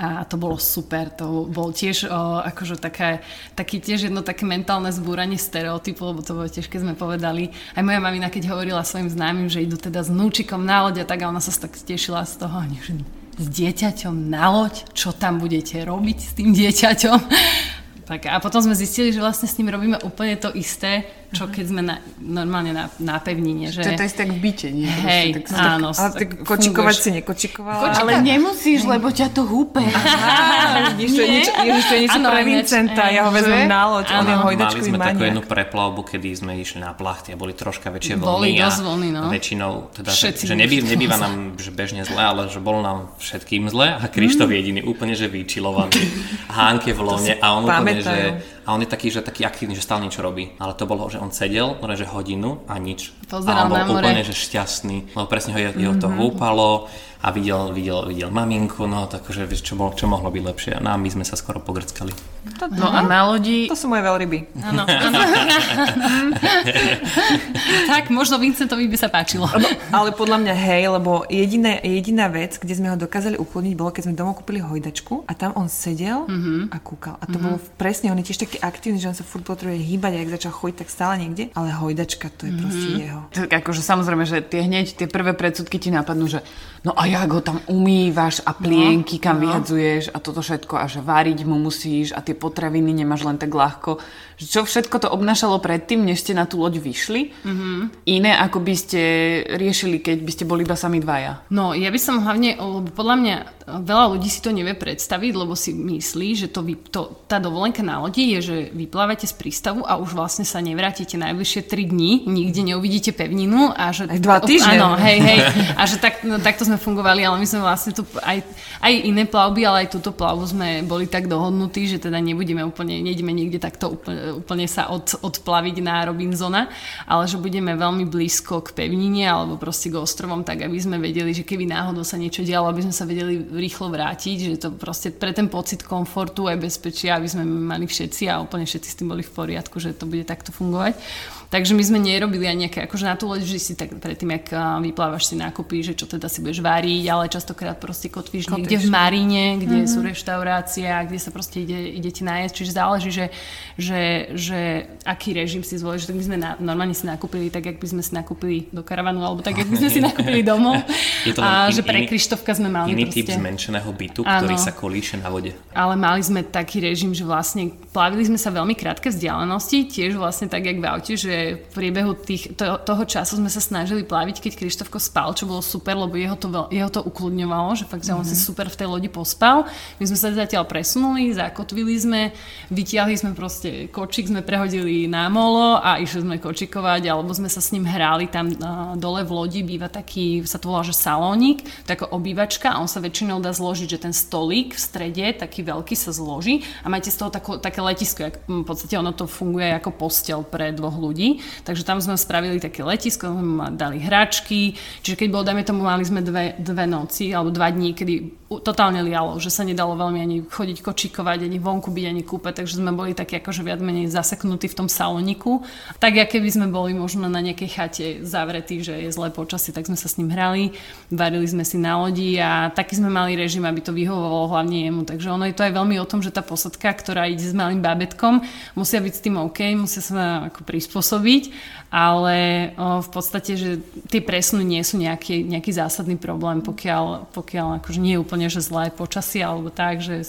Speaker 4: A to bolo super, to bol tiež o, akože také, taký tiež jedno také mentálne zbúranie stereotypov, lebo to bolo tiež, keď sme povedali, aj moja mamina, keď hovorila svojim známym, že idú teda s núčikom na loď a tak a ona sa tak tešila z toho, že s dieťaťom na loď, čo tam budete robiť s tým dieťaťom. Tak a potom sme zistili, že vlastne s ním robíme úplne to isté, čo keď sme na, normálne na, na pevnine. Že...
Speaker 1: To je tak v byte, nie?
Speaker 4: Hej, tak, áno.
Speaker 2: Ale tak kočikovať si nekočikovala.
Speaker 1: Kočika. Ale nemusíš, lebo ťa to húpe.
Speaker 2: Aha, vidíš, to je niečo, ježiš, to je niečo pre Vincenta, ja ho vezmem na loď, on je hojdačkový
Speaker 3: Mali sme
Speaker 2: takú
Speaker 3: jednu preplavbu, kedy sme išli na plachty a boli troška väčšie vlny.
Speaker 4: Boli dosť vlny, no.
Speaker 3: Väčšinou, teda, Všetci že nebý, nebýva nám že bežne zle, ale že bolo nám všetkým zle a Krištof mm. jediný úplne, že vyčilovaný. Hánke v lone a on úplne, že a on je taký, že taký aktívny, že stále niečo robí. Ale to bolo, že on sedel, že hodinu a nič.
Speaker 4: Pozeral
Speaker 3: a on bol úplne, že šťastný. No presne ho, jeho to mm-hmm. húpalo a videl, videl, videl maminku, no takže vieš, čo, bol, čo mohlo byť lepšie. No a my sme sa skoro pogrckali.
Speaker 1: To, no a na lodi...
Speaker 2: To sú moje veľryby.
Speaker 4: Áno, áno. tak, možno Vincentovi by sa páčilo.
Speaker 2: No, ale podľa mňa hej, lebo jediná, jediná vec, kde sme ho dokázali ukloniť, bolo, keď sme domov kúpili hojdačku a tam on sedel mm-hmm. a kúkal. A to mm-hmm. bolo presne, on je tiež taký aktívny, že on sa furt potrebuje hýbať a ak začal chodiť, tak stále niekde. Ale hojdačka, to je mm-hmm. proste jeho.
Speaker 1: Tak akože samozrejme, že tie hneď tie prvé predsudky ti napadnú, že no a jak ho tam umývaš a plienky, no, kam no. vyhadzuješ a toto všetko a že variť mu musíš a tie potraviny nemáš len tak ľahko. Čo všetko to obnášalo predtým, než ste na tú loď vyšli? Mm-hmm. Iné ako by ste riešili, keď by ste boli iba sami dvaja?
Speaker 4: No, ja by som hlavne, lebo podľa mňa veľa ľudí si to nevie predstaviť, lebo si myslí, že to, vy, to tá dovolenka na lodi je, že vyplávate z prístavu a už vlastne sa nevrátite najbližšie 3 dní, nikde neuvidíte pevninu a že...
Speaker 2: Aj dva týždne.
Speaker 4: Áno, hej, hej. A že tak, no, takto sme fungovali, ale my sme vlastne tu aj, aj iné plavby, ale aj túto plavbu sme boli tak dohodnutí, že teda nebudeme úplne, nejdeme niekde takto úplne úplne sa od, odplaviť na Robinsona, ale že budeme veľmi blízko k pevnine alebo proste k ostrovom, tak aby sme vedeli, že keby náhodou sa niečo dialo, aby sme sa vedeli rýchlo vrátiť, že to proste pre ten pocit komfortu aj bezpečia, aby sme mali všetci a úplne všetci s tým boli v poriadku, že to bude takto fungovať. Takže my sme nerobili ani nejaké, akože na tú loď vždy si tak predtým, ak vyplávaš si nákupy, že čo teda si budeš váriť, ale častokrát proste kotvíš, kotvíš. niekde v Maríne, kde mm-hmm. sú reštaurácie a kde sa proste ide, idete nájsť, čiže záleží, že, že, že aký režim si zvolíš, tak my sme na, normálne si nakúpili tak, ak by sme si nakúpili do karavanu, alebo tak, ak by sme si nakúpili domov. Je to a in, že pre Krištofka sme mali
Speaker 3: iný proste... typ zmenšeného bytu, áno, ktorý sa kolíše na vode.
Speaker 4: Ale mali sme taký režim, že vlastne plavili sme sa veľmi krátke vzdialenosti, tiež vlastne tak, jak v aute, že v priebehu tých, to, toho času sme sa snažili plaviť, keď Krištofko spal, čo bolo super, lebo jeho to, jeho to ukludňovalo, že fakt, že mm-hmm. on si mhm. super v tej lodi pospal. My sme sa zatiaľ presunuli, zakotvili sme, vytiahli sme proste kočik, sme prehodili na molo a išli sme kočikovať, alebo sme sa s ním hrali tam uh, dole v lodi, býva taký, sa to volá, že salónik, to ako obývačka a on sa väčšinou dá zložiť, že ten stolík v strede, taký veľký sa zloží a máte z toho tako, také letisko, jak, v podstate ono to funguje ako postel pre dvoch ľudí, takže tam sme spravili také letisko, sme dali hračky, čiže keď bolo, dajme tomu, mali sme dve, dve noci alebo dva dní, kedy totálne lialo, že sa nedalo veľmi ani chodiť kočikovať, ani vonku byť, ani kúpe, takže sme boli takí akože viac menej zaseknutí v tom saloniku. Tak, aké by sme boli možno na nejakej chate zavretí, že je zlé počasie, tak sme sa s ním hrali, varili sme si na lodi a taký sme mali režim, aby to vyhovovalo hlavne jemu. Takže ono je to aj veľmi o tom, že tá posadka, ktorá ide s malým bábetkom, musia byť s tým OK, musia sa ako prispôsobiť pôsobiť ale o, v podstate, že tie presuny nie sú nejaký, nejaký zásadný problém, pokiaľ, pokiaľ akože nie je úplne že zlé počasie alebo tak, že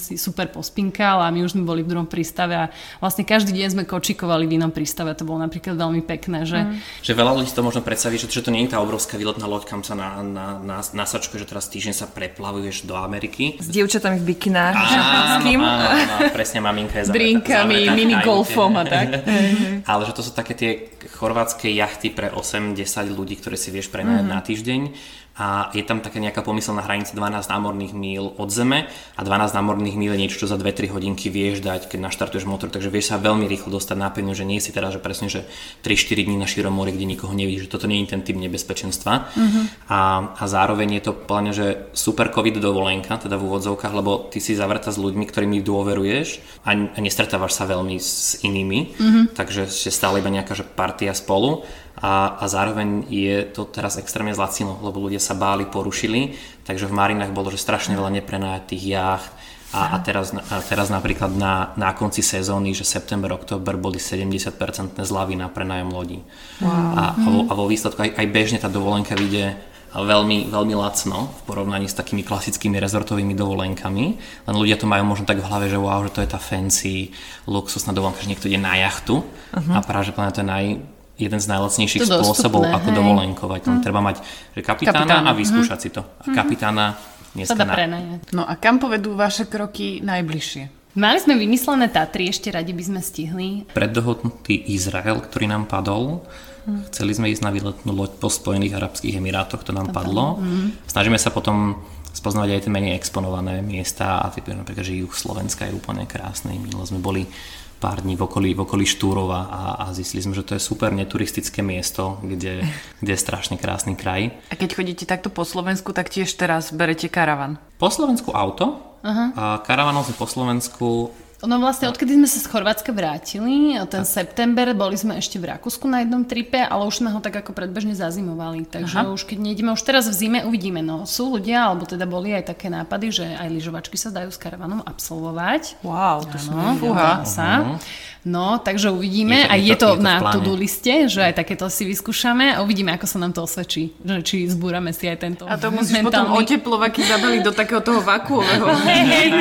Speaker 4: si super pospinkal a my už sme boli v druhom prístave a vlastne každý deň sme kočikovali v inom prístave, to bolo napríklad veľmi pekné. Že,
Speaker 3: mm. že veľa ľudí to možno predstaví, že, že to nie je tá obrovská výletná loď, kam sa na, na, na, nasačka, že teraz týždeň sa preplavuješ do Ameriky.
Speaker 2: S dievčatami v bikinách.
Speaker 3: Áno, áno, áno, presne maminka je
Speaker 1: S drinkami, minigolfom a tak.
Speaker 3: Ale že to sú také tie chorvátske jachty pre 8-10 ľudí, ktoré si vieš prenajať mm-hmm. na týždeň a je tam taká nejaká pomyselná hranica 12 námorných míl od zeme a 12 námorných míl je niečo, čo za 2-3 hodinky vieš dať, keď naštartuješ motor, takže vieš sa veľmi rýchlo dostať na pevnú, že nie si teraz, že presne, že 3-4 dní na širom mori, kde nikoho nevidíš, že toto nie je ten typ nebezpečenstva. Mm-hmm. A, a zároveň je to plne, že super covid dovolenka, teda v úvodzovkách, lebo ty si zavretá s ľuďmi, ktorými dôveruješ a, a nestretávaš sa veľmi s inými, mm-hmm. takže je stále iba nejaká že partia spolu a, a zároveň je to teraz extrémne zlacino, lebo ľudia sa báli, porušili, takže v Marinách bolo, že strašne veľa neprenajatých jacht a, a, teraz, a teraz napríklad na, na konci sezóny, že september, október boli 70% zľavy na prenajom lodí. Wow. A, a, vo, a vo výsledku aj, aj bežne tá dovolenka vyjde veľmi, veľmi lacno v porovnaní s takými klasickými rezortovými dovolenkami. Len ľudia to majú možno tak v hlave, že wow, že to je tá fancy, luxusná dovolenka, že niekto ide na jachtu uh-huh. a práve, že to je naj, jeden z najlacnejších to spôsobov, dostupné, ako hej. dovolenkovať. Hm. Treba mať že kapitána, kapitána a vyskúšať hm. si to. A hm. kapitána dneska na...
Speaker 1: No a kam povedú vaše kroky najbližšie?
Speaker 4: Mali sme vymyslené Tatry, ešte radi by sme stihli.
Speaker 3: Preddohodnutý Izrael, ktorý nám padol. Hmm. Chceli sme ísť na výletnú loď po Spojených Arabských Emirátoch, to nám to padlo. Hmm. Snažíme sa potom spoznávať aj tie menej exponované miesta a typu, napríklad, že juh Slovenska je úplne krásny. Minule sme boli pár dní v okolí, v okolí Štúrova a, a zistili sme, že to je super neturistické miesto, kde, kde je strašne krásny kraj.
Speaker 1: A keď chodíte takto po Slovensku, tak tiež teraz berete karavan?
Speaker 3: Po Slovensku auto, uh-huh. a karavanom sme po Slovensku
Speaker 4: No vlastne, odkedy sme sa z Chorvátska vrátili, ten september, boli sme ešte v Rakúsku na jednom tripe, ale už sme ho tak ako predbežne zazimovali. Takže Aha. už keď nejdeme, už teraz v zime uvidíme. No sú ľudia, alebo teda boli aj také nápady, že aj lyžovačky sa dajú s karavanom absolvovať.
Speaker 1: Wow, to som fúha.
Speaker 4: Sa. No, takže uvidíme. Je to, a je to, je to na to-do liste, že aj takéto si vyskúšame a uvidíme, ako sa nám to osvedčí. Že či zbúrame si aj tento
Speaker 1: A to musíš mentálny... potom oteplovať, keď zabali do takého toho vakuového.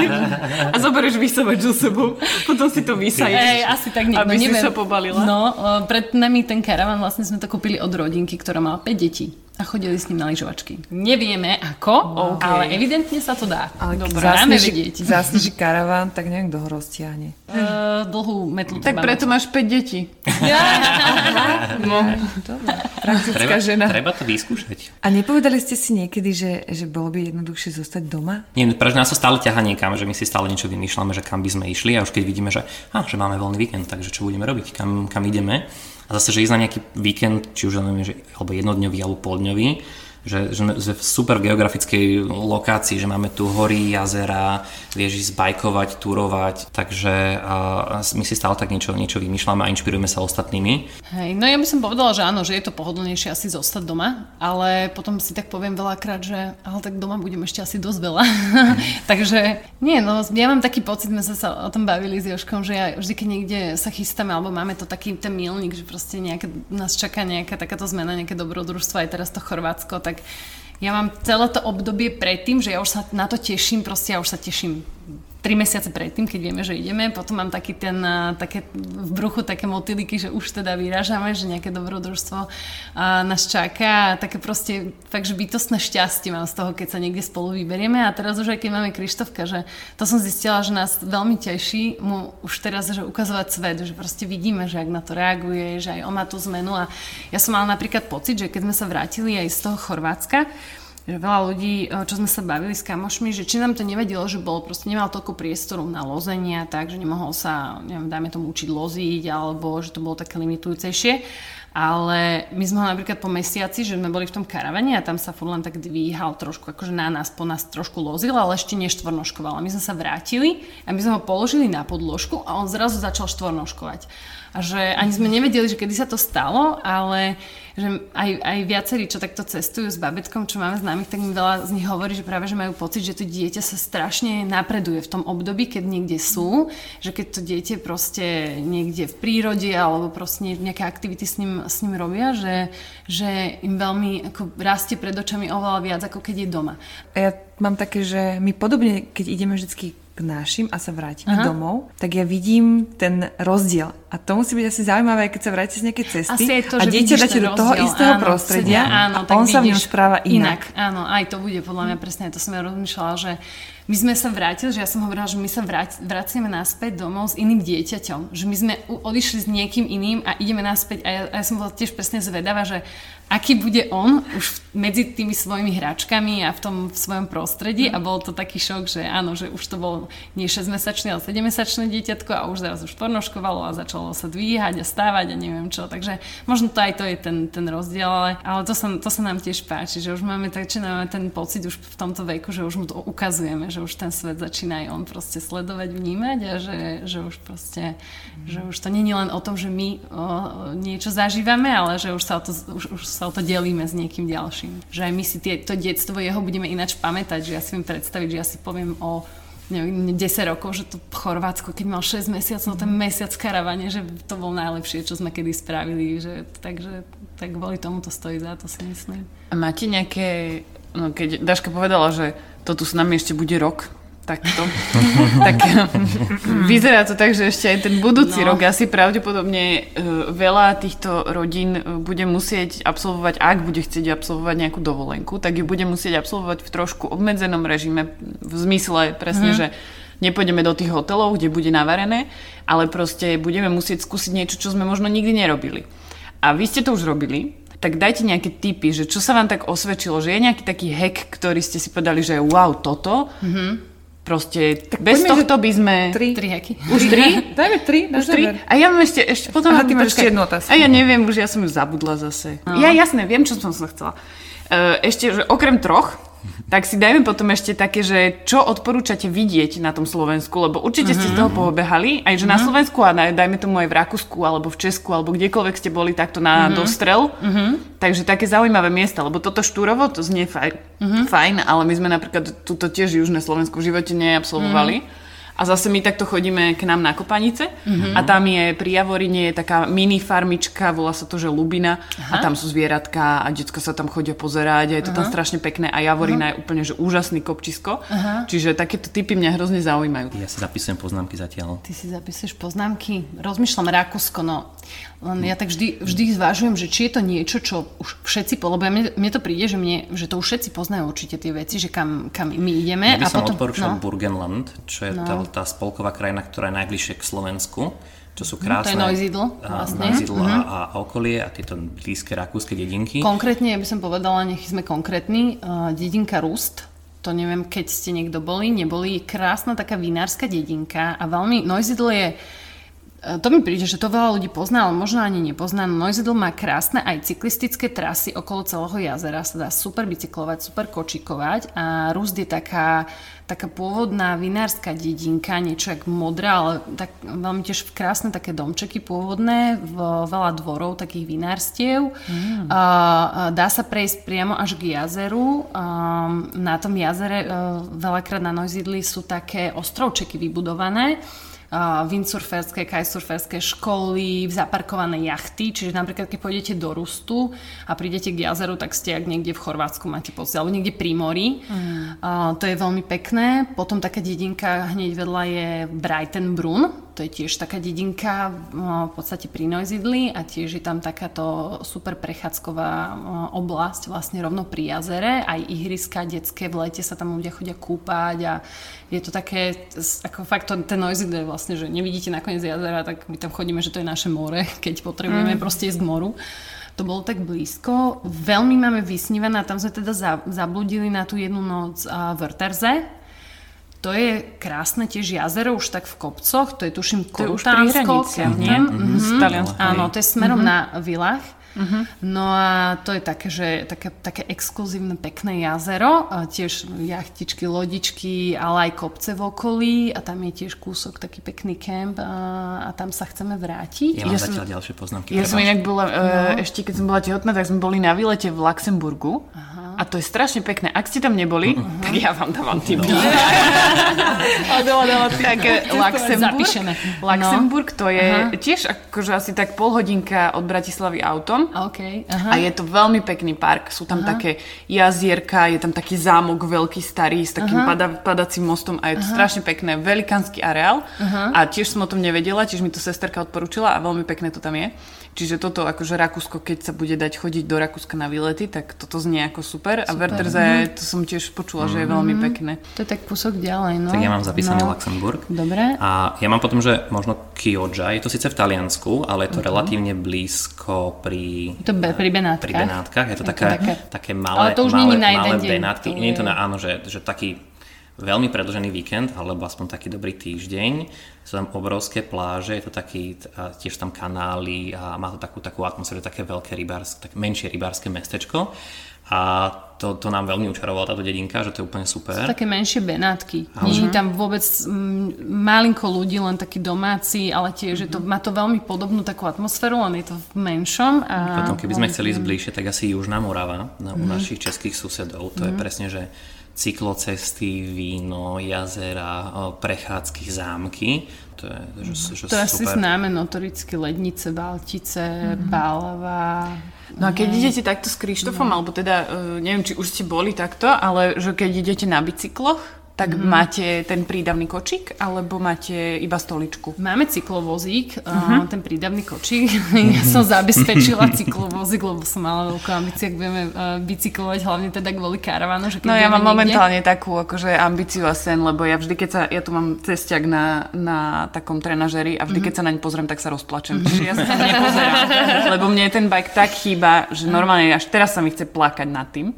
Speaker 1: a zoberieš vysavač so sebou. Potom si to vysajíš.
Speaker 4: Hey, asi tak
Speaker 1: niekto. Aby no, si sa pobalila.
Speaker 4: No, pred nami ten karavan vlastne sme to kúpili od rodinky, ktorá mala 5 detí a chodili s ním na lyžovačky. Nevieme ako, okay. ale evidentne sa to dá. Ale
Speaker 2: Dobre, zasneží, vedieť. Zasneží karaván, tak neviem, kto ho roztiahne.
Speaker 4: Uh, dlhú metlu
Speaker 1: Tak preto mať. máš 5 detí.
Speaker 2: no. Dobre. Praktická
Speaker 3: treba,
Speaker 2: žena.
Speaker 3: Treba to vyskúšať.
Speaker 2: A nepovedali ste si niekedy, že, že bolo by jednoduchšie zostať doma?
Speaker 3: Nie, pretože nás to stále ťaha niekam, že my si stále niečo vymýšľame, že kam by sme išli a už keď vidíme, že, á, že máme voľný víkend, takže čo budeme robiť, kam, kam ideme, a zase, že ísť na nejaký víkend, či už neviem, že, alebo jednodňový alebo poldňový, že, že sme v super geografickej lokácii, že máme tu hory, jazera, vieš ísť bajkovať, turovať, takže a, my si stále tak niečo, niečo vymýšľame a inšpirujeme sa ostatnými.
Speaker 4: Hej, no ja by som povedala, že áno, že je to pohodlnejšie asi zostať doma, ale potom si tak poviem veľakrát, že ale tak doma budem ešte asi dosť veľa. takže nie, no ja mám taký pocit, sme sa o tom bavili s Joškom, že ja vždy, keď niekde sa chystáme, alebo máme to taký ten milník, že proste nejaké, nás čaká nejaká takáto zmena, nejaké dobrodružstvo, aj teraz to Chorvátsko, tak ja mám celé to obdobie predtým, že ja už sa na to teším, proste ja už sa teším tri mesiace predtým, keď vieme, že ideme. Potom mám taký ten, také v bruchu také motýliky, že už teda vyrážame, že nejaké dobrodružstvo nás čaká. Také proste fakt, bytostné šťastie mám z toho, keď sa niekde spolu vyberieme. A teraz už aj keď máme Krištofka, že to som zistila, že nás veľmi teší mu už teraz, že ukazovať svet, že proste vidíme, že ak na to reaguje, že aj on má tú zmenu. A ja som mala napríklad pocit, že keď sme sa vrátili aj z toho Chorvátska, že veľa ľudí, e, čo sme sa bavili s kamošmi, že či nám to nevedelo, že bol proste nemal toľko priestoru na lozenia, tak, že nemohol sa, neviem, dajme tomu učiť loziť, alebo že to bolo také limitujúcejšie. Ale my sme ho napríklad po mesiaci, že sme boli v tom karavane a tam sa furt len tak dvíhal trošku, akože na nás, po nás trošku lozil, ale ešte neštvornoškoval. A my sme sa vrátili a my sme ho položili na podložku a on zrazu začal štvornoškovať a že ani sme nevedeli, že kedy sa to stalo, ale že aj, aj viacerí, čo takto cestujú s babetkom, čo máme známych, tak mi veľa z nich hovorí, že práve, že majú pocit, že to dieťa sa strašne napreduje v tom období, keď niekde sú, že keď to dieťa proste niekde v prírode alebo proste nejaké aktivity s ním, s ním robia, že, že im veľmi ako rastie pred očami oveľa viac, ako keď je doma.
Speaker 2: Ja mám také, že my podobne, keď ideme vždycky k našim a sa vrátime Aha. domov, tak ja vidím ten rozdiel. A to musí byť asi zaujímavé, keď sa vráti z nejakej cesty
Speaker 4: to,
Speaker 2: a dieťa dáte do toho istého áno, prostredia áno, a on sa v ňom správa inak.
Speaker 4: inak. Áno, aj to bude podľa mňa presne, to som ja rozmýšľala, že my sme sa vrátili, že ja som hovorila, že my sa vrát, vraciame naspäť domov s iným dieťaťom. Že my sme odišli s niekým iným a ideme naspäť. A ja, a ja som bola tiež presne zvedavá, že aký bude on už medzi tými svojimi hračkami a v tom v svojom prostredí. A bol to taký šok, že áno, že už to bol nie 6-mesačné, ale 7-mesačné dieťatko a už zrazu špornoškovalo a začalo sa dvíhať a stávať a neviem čo. Takže možno to aj to je ten, ten rozdiel, ale, ale to, sa, to sa nám tiež páči, že už máme tak, či máme ten pocit už v tomto veku, že už mu to ukazujeme, že už ten svet začína aj on proste sledovať, vnímať a že, že už proste, že už to nie je len o tom, že my o, niečo zažívame, ale že už sa, o to, už, už sa o to delíme s niekým ďalším. Že aj my si tie, to detstvo jeho budeme ináč pamätať, že ja si viem predstaviť, že ja si poviem o neviem, 10 rokov, že to Chorvátsko, keď mal 6 mesiacov, ten mesiac karavane, že to bol najlepšie, čo sme kedy spravili, že, takže tak kvôli tomu to stojí za to si myslím.
Speaker 1: A máte nejaké, no keď Daška povedala, že to tu s nami ešte bude rok, takto. tak vyzerá to tak, že ešte aj ten budúci no. rok asi pravdepodobne uh, veľa týchto rodín uh, bude musieť absolvovať, ak bude chcieť absolvovať nejakú dovolenku, tak ju bude musieť absolvovať v trošku obmedzenom režime, v zmysle presne, mm. že nepôjdeme do tých hotelov, kde bude navarené, ale proste budeme musieť skúsiť niečo, čo sme možno nikdy nerobili. A vy ste to už robili, tak dajte nejaké tipy, že čo sa vám tak osvedčilo, že je nejaký taký hack, ktorý ste si povedali, že wow, toto, mm-hmm. Proste tak bez poďme, tohto by sme...
Speaker 2: Tri. Tri heky.
Speaker 1: Už tri?
Speaker 2: Dajme tri, už tri.
Speaker 1: A ja mám ešte, ešte potom...
Speaker 2: Aha, ty máš ešte jednu otázku.
Speaker 1: A ja neviem, už ja som ju zabudla zase. No. Ja jasné, viem, čo som sa chcela. Uh, ešte, že okrem troch, tak si dajme potom ešte také, že čo odporúčate vidieť na tom Slovensku, lebo určite ste z toho mhm. pohobehali, aj že na mhm. Slovensku a dajme tomu aj v Rakúsku, alebo v Česku, alebo kdekoľvek ste boli takto na mm-hmm. dostrel. Mm-hmm. Takže také zaujímavé miesta, lebo toto štúrovo, to znie fajn, mm-hmm. fajn ale my sme napríklad túto tiež Južné Slovensko v živote neabsolvovali. Mm-hmm. A zase my takto chodíme k nám na Kopanice mm-hmm. a tam je pri Javorine je taká mini farmička, volá sa to, že Lubina Aha. a tam sú zvieratka a detsko sa tam chodia pozerať a je to Aha. tam strašne pekné a Javorina Aha. je úplne že úžasný kopčisko. Aha. Čiže takéto typy mňa hrozne zaujímajú.
Speaker 3: Ja si zapisujem poznámky zatiaľ.
Speaker 4: Ty si zapisuješ poznámky? Rozmýšľam Rakúsko, no len ja tak vždy, vždy zvážujem, že či je to niečo, čo už všetci, lebo mne, mne to príde, že, mne, že to už všetci poznajú určite tie veci, že kam, kam my ideme.
Speaker 3: Ja by som a potom, odporúčal no. Burgenland, čo je no. tá, tá spolková krajina, ktorá je najbližšie k Slovensku čo sú krásne.
Speaker 4: Mhm, to je Neusiedl vlastne.
Speaker 3: Neusiedl uh-huh. a, a okolie a tieto blízke rakúske dedinky.
Speaker 4: Konkrétne, ja by som povedala, nech sme konkrétni, uh, dedinka Rust, to neviem, keď ste niekto boli, neboli, krásna taká vinárska dedinka a veľmi, Neusiedl je To mi príde, že to veľa ľudí pozná, ale možno ani nepozná. Neusiedl má krásne aj cyklistické trasy okolo celého jazera. Sa dá super bicyklovať, super kočikovať a Rúst je taká, taká pôvodná vinárska dedinka, niečo jak modrá, ale tak veľmi tiež krásne také domčeky pôvodné, v, veľa dvorov, takých vinárstiev. Mm. A, dá sa prejsť priamo až k jazeru. A, na tom jazere a, veľakrát na Neusiedli sú také ostrovčeky vybudované windsurferské, kitesurferské školy, zaparkované jachty, čiže napríklad keď pôjdete do Rustu a prídete k jazeru, tak ste ak niekde v Chorvátsku máte pocit, alebo niekde pri mori. Mm. Uh, to je veľmi pekné. Potom taká dedinka hneď vedľa je Breitenbrunn, to je tiež taká dedinka v podstate pri Neusiedli a tiež je tam takáto super prechádzková oblasť vlastne rovno pri jazere, aj ihriska detské, v lete sa tam ľudia chodia kúpať a je to také, ako fakt to, ten Neusiedl je vlastne, že nevidíte nakoniec jazera, tak my tam chodíme, že to je naše more, keď potrebujeme mm. proste ísť k moru to bolo tak blízko. Veľmi máme vysnívané a tam sme teda zabludili na tú jednu noc v Wörterze, to je krásne tiež jazero, už tak v kopcoch, to je tuším Korutánsko.
Speaker 1: To je už pri nie? Mm-hmm.
Speaker 4: Áno, to je smerom mm-hmm. na Vilách. Uh-huh. No a to je také, že také, také exkluzívne pekné jazero, a tiež jachtičky, lodičky, ale aj kopce v okolí a tam je tiež kúsok taký pekný kemp a, a tam sa chceme vrátiť.
Speaker 3: Ja mám ja zatiaľ som, ďalšie poznámky.
Speaker 1: Ja som inak bola, no. ešte keď som bola tehotná, tak sme boli na výlete v Luxemburgu. Aha. A to je strašne pekné. Ak ste tam neboli, uh-huh. tak ja vám dávam tým. No. tak Luxemburg, Luxemburg to je uh-huh. tiež akože asi tak pol hodinka od Bratislavy autom.
Speaker 4: Okay.
Speaker 1: Uh-huh. A je to veľmi pekný park. Sú tam uh-huh. také jazierka, je tam taký zámok veľký, starý, s takým uh-huh. pada, padacím mostom a je to uh-huh. strašne pekné. Velikánsky areál. Uh-huh. A tiež som o tom nevedela, tiež mi to sesterka odporúčila a veľmi pekné to tam je. Čiže toto akože Rakúsko, keď sa bude dať chodiť do Rakúska na výlety, tak toto znie ako super. super. A Werterze, mm. to som tiež počula, mm. že je veľmi mhm. pekné.
Speaker 4: To je tak kúsok ďalej, no.
Speaker 3: Tak ja mám zapísaný no. Luxemburg.
Speaker 4: Dobre.
Speaker 3: A ja mám potom, že možno Kyoja, je to síce v Taliansku, ale je to uh-huh. relatívne blízko pri...
Speaker 4: Je to be, pri Benátkach.
Speaker 3: Pri Benátkach, je to, je také, to také, také malé, ale to už malé, na jeden malé deň. Benátky. To Nie je to na, áno, že, že taký veľmi predlžený víkend, alebo aspoň taký dobrý týždeň. Sú tam obrovské pláže, je to taký, tiež tam kanály a má to takú, takú atmosféru, také veľké rybárske, také menšie rybárske mestečko. A to, to nám veľmi učarovala táto dedinka, že to je úplne super.
Speaker 4: Sú také menšie benátky. Nie je tam vôbec m, malinko ľudí, len takí domáci, ale tiež mm-hmm. to, má to veľmi podobnú takú atmosféru, len je to v menšom. A
Speaker 3: Potom keby sme chceli ísť bližšie, tak asi Južná Morava, na, u mm-hmm. našich českých susedov. To mm-hmm. je presne, že cyklocesty, víno, jazera, prechádzky, zámky. To je, že, že
Speaker 4: to je asi známe notoricky Lednice, Baltice, mm-hmm. Bálava.
Speaker 1: No a keď mm. idete takto s Krištofom, no. alebo teda, neviem, či už ste boli takto, ale že keď idete na bicykloch, tak mm. máte ten prídavný kočík, alebo máte iba stoličku?
Speaker 4: Máme cyklovozík, uh-huh. ten prídavný kočík. ja som zabezpečila cyklovozík, lebo som mala veľkú ambíciu, ak budeme uh, bicyklovať, hlavne teda kvôli karavánu. Že
Speaker 1: no ja mám niekde... momentálne takú akože ambíciu a sen, lebo ja vždy, keď sa, ja tu mám cestiak na, na takom trenažeri a vždy, uh-huh. keď sa naň pozriem, tak sa rozplačem. Čiže ja sa nepozerám, lebo mne ten bike tak chýba, že normálne až teraz sa mi chce plakať nad tým.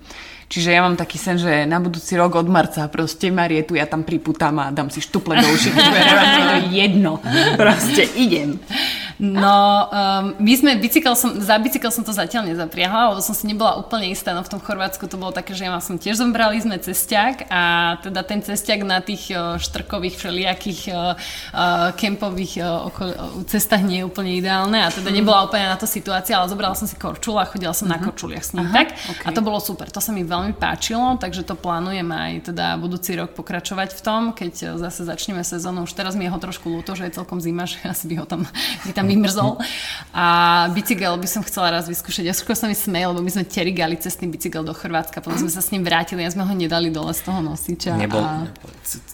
Speaker 1: Čiže ja mám taký sen, že na budúci rok od marca proste Marietu ja tam priputám a dám si štuple do uši. to je jedno. Proste idem.
Speaker 4: No, um, my sme, bicykel som, za bicykel som to zatiaľ nezapriahla, lebo som si nebola úplne istá, no v tom Chorvátsku to bolo také, že ja som tiež zombrali sme cestiak a teda ten cestiak na tých uh, štrkových všelijakých uh, uh, kempových uh, okol, uh, cestách nie je úplne ideálne a teda nebola úplne na to situácia, ale zobrala som si korčul a chodila som uh-huh. na mhm. korčuliach s ním, Aha, tak? Okay. A to bolo super, to sa mi veľmi páčilo, takže to plánujem aj teda budúci rok pokračovať v tom, keď zase začneme sezónu. Už teraz mi je ho trošku ľúto, že je celkom zima, že asi by ho tam, by tam vymrzol. A bicykel by som chcela raz vyskúšať. Ja skôr sa mi smej, lebo my sme terigali cestný bicykel do Chorvátska, potom sme sa s ním vrátili a sme ho nedali dole z toho nosiča.
Speaker 3: Nebol, a...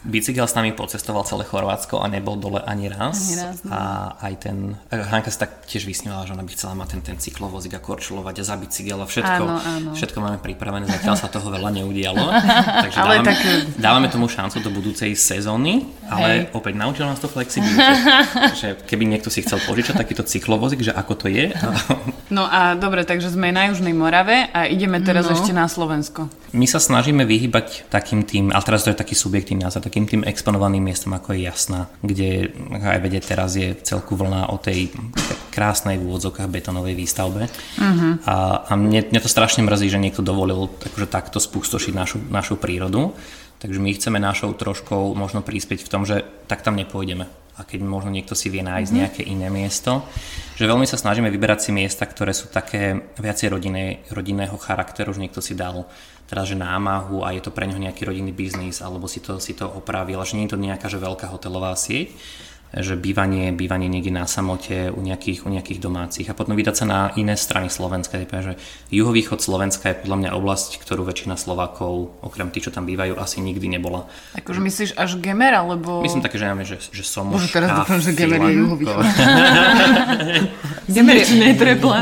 Speaker 3: Bicykel s nami pocestoval celé Chorvátsko a nebol dole ani raz.
Speaker 4: Ani raz no.
Speaker 3: A aj ten, Hanka sa tak tiež vysnívala, že ona by chcela mať ten, ten cyklovozík a korčulovať a za bicykel a všetko,
Speaker 1: áno, áno.
Speaker 3: všetko máme pripravené, zatiaľ sa toho veľa neudialo. Takže dávame, tak... dávame tomu šancu do budúcej sezóny, ale Hej. opäť naučil nás to flexibilitu. že keby niekto si chcel požiť požičať takýto cyklovozík, že ako to je.
Speaker 1: No a dobre, takže sme na Južnej Morave a ideme teraz
Speaker 4: No.
Speaker 1: ešte na Slovensko.
Speaker 3: My sa snažíme vyhybať takým tým, ale teraz to je taký subjektívny názor, takým tým exponovaným miestom, ako je Jasná, kde aj vedieť teraz je celku vlna o tej krásnej v úvodzokách betonovej výstavbe. Uh-huh. A, a mne, mne to strašne mrzí, že niekto dovolil akože takto spustošiť našu, našu prírodu. Takže my chceme našou troškou možno prispieť v tom, že tak tam nepôjdeme. A keď možno niekto si vie nájsť mm-hmm. nejaké iné miesto, že veľmi sa snažíme vyberať si miesta, ktoré sú také viacej rodinné, rodinného charakteru, že niekto si dal teraz, že námahu a je to pre neho nejaký rodinný biznis, alebo si to, si to opravil, že nie je to nejaká že veľká hotelová sieť, že bývanie, bývanie niekde na samote u nejakých, u nejakých domácich a potom vydať sa na iné strany Slovenska. Že juhovýchod Slovenska je podľa mňa oblasť, ktorú väčšina Slovákov, okrem tých, čo tam bývajú, asi nikdy nebola.
Speaker 1: Akože myslíš až Gemer, alebo...
Speaker 3: Myslím také, že máme, že, že Somoška,
Speaker 1: Bože, teraz dúfam, že Gemer je juhovýchod.
Speaker 2: Gemer je.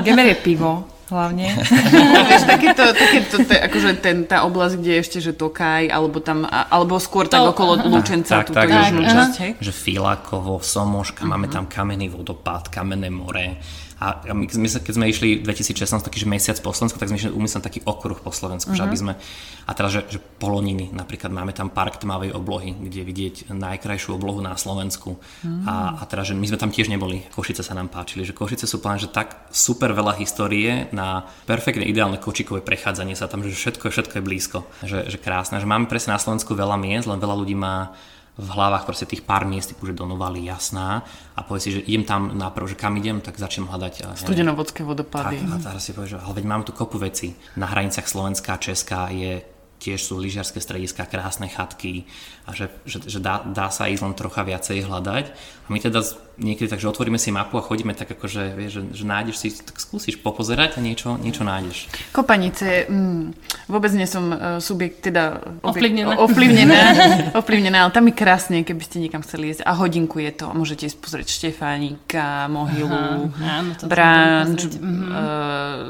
Speaker 2: Gemer je pivo, hlavne.
Speaker 1: Vieš, takéto, takéto te, akože ten, tá oblasť, kde je ešte, že Tokaj, alebo tam, alebo skôr tak
Speaker 4: To-
Speaker 1: okolo
Speaker 4: aha.
Speaker 1: Lučenca,
Speaker 3: Tak,
Speaker 1: túto
Speaker 3: tak,
Speaker 1: južnú
Speaker 3: že-
Speaker 1: časť, hej?
Speaker 3: že Filakovo, Somoška, uh-huh. máme tam kamenný vodopád, kamenné more. A my, keď sme išli 2016, taký mesiac po Slovensku, tak sme išli umyslel taký okruh po Slovensku, uh-huh. že aby sme, a teraz, že, že Poloniny, napríklad máme tam park tmavej oblohy, kde vidieť najkrajšiu oblohu na Slovensku. Uh-huh. A, a teraz, že my sme tam tiež neboli, Košice sa nám páčili, že Košice sú plné, že tak super veľa histórie na perfektne ideálne kočikové prechádzanie sa tam, že všetko, všetko je blízko, že, že krásne, že máme presne na Slovensku veľa miest, len veľa ľudí má v hlavách proste tých pár miest, typu, že do jasná a povie si, že idem tam naprv, že kam idem, tak začnem hľadať neviem,
Speaker 1: Studenovodské
Speaker 3: tak,
Speaker 1: vodopády.
Speaker 3: a teraz si povie, že ale veď máme tu kopu veci. Na hraniciach Slovenská a Česká je tiež sú lyžiarske strediska, krásne chatky a že, že, že dá, dá sa ísť len trocha viacej hľadať. A my teda niekedy tak, že otvoríme si mapu a chodíme tak akože, vieš, že, že nájdeš si, tak skúsiš popozerať a niečo, niečo nájdeš.
Speaker 1: Kopanice, mm, vôbec nie som uh, subjekt, teda
Speaker 4: Ovplyvnená.
Speaker 1: ovplyvnená, ovplyvnená, ale tam je krásne, keby ste niekam chceli ísť. A hodinku je to, môžete ísť pozrieť Štefánika, Mohylu,
Speaker 4: Aha, áno,
Speaker 1: Branč.
Speaker 4: Mhm.
Speaker 1: uh,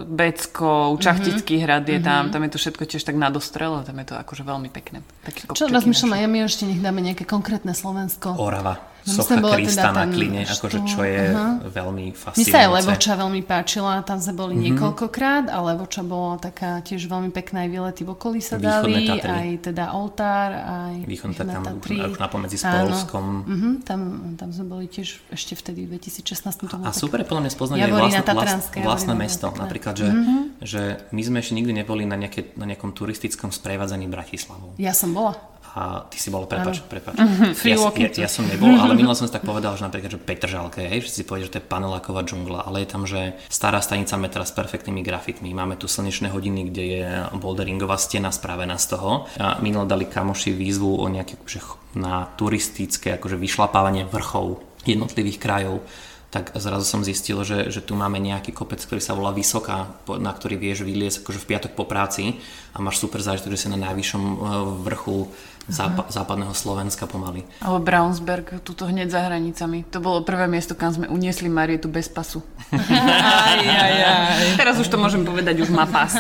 Speaker 1: Beckov, Čachtický hrad je tam, tam je to všetko tiež tak na a tam je to akože veľmi pekné. Taký
Speaker 4: Čo rozmýšľam, ja my ešte nech dáme nejaké konkrétne Slovensko.
Speaker 3: Orava,
Speaker 4: No
Speaker 3: socha
Speaker 4: boli
Speaker 3: Krista
Speaker 4: teda
Speaker 3: na kline, akože čo je veľmi
Speaker 4: Mne
Speaker 3: fascinujúce.
Speaker 4: sa aj Levoča veľmi páčila, tam sme boli
Speaker 3: Mhm.
Speaker 4: mm-hmm. niekoľkokrát a Levoča bola taká tiež veľmi pekná, aj výlety v okolí sa dali, aj teda oltár, aj
Speaker 3: Východné tam
Speaker 4: Tatry.
Speaker 3: už napomedzi s. Polskom.
Speaker 4: Mhm, tam, tam sme boli tiež ešte vtedy v 2016. To
Speaker 3: A
Speaker 4: tak-
Speaker 3: super podľa mňa spoznať aj vlastné, vlastné, vlastné mesto.
Speaker 4: Tatranská.
Speaker 3: Napríklad, že, mm-hmm. že my sme ešte nikdy neboli na, nejaké, na nejakom turistickom sprevádzaní Bratislavou.
Speaker 4: Ja som bola.
Speaker 3: A ty si bol, prepač, prepač.
Speaker 1: Free
Speaker 3: Ja, ja, ja, som nebol, ale minule som si tak povedal, že napríklad, že Petržalke, hej, že si povie, že to je paneláková džungla, ale je tam, že stará stanica metra s perfektnými grafitmi. Máme tu slnečné hodiny, kde je boulderingová stena spravená z toho. A minule dali kamoši výzvu o nejaké, že na turistické akože vyšlapávanie vrchov jednotlivých krajov tak zrazu som zistil, že, že tu máme nejaký kopec, ktorý sa volá Vysoká, na ktorý vieš vyliesť akože v piatok po práci a máš super zážitok, že si na najvyššom eh, vrchu zápa- západného Slovenska pomaly.
Speaker 1: Alebo Brownsberg, tuto hneď za hranicami. To bolo prvé miesto, kam sme uniesli Marietu bez pasu. aj, aj, aj. Teraz už to môžem povedať, už má pas.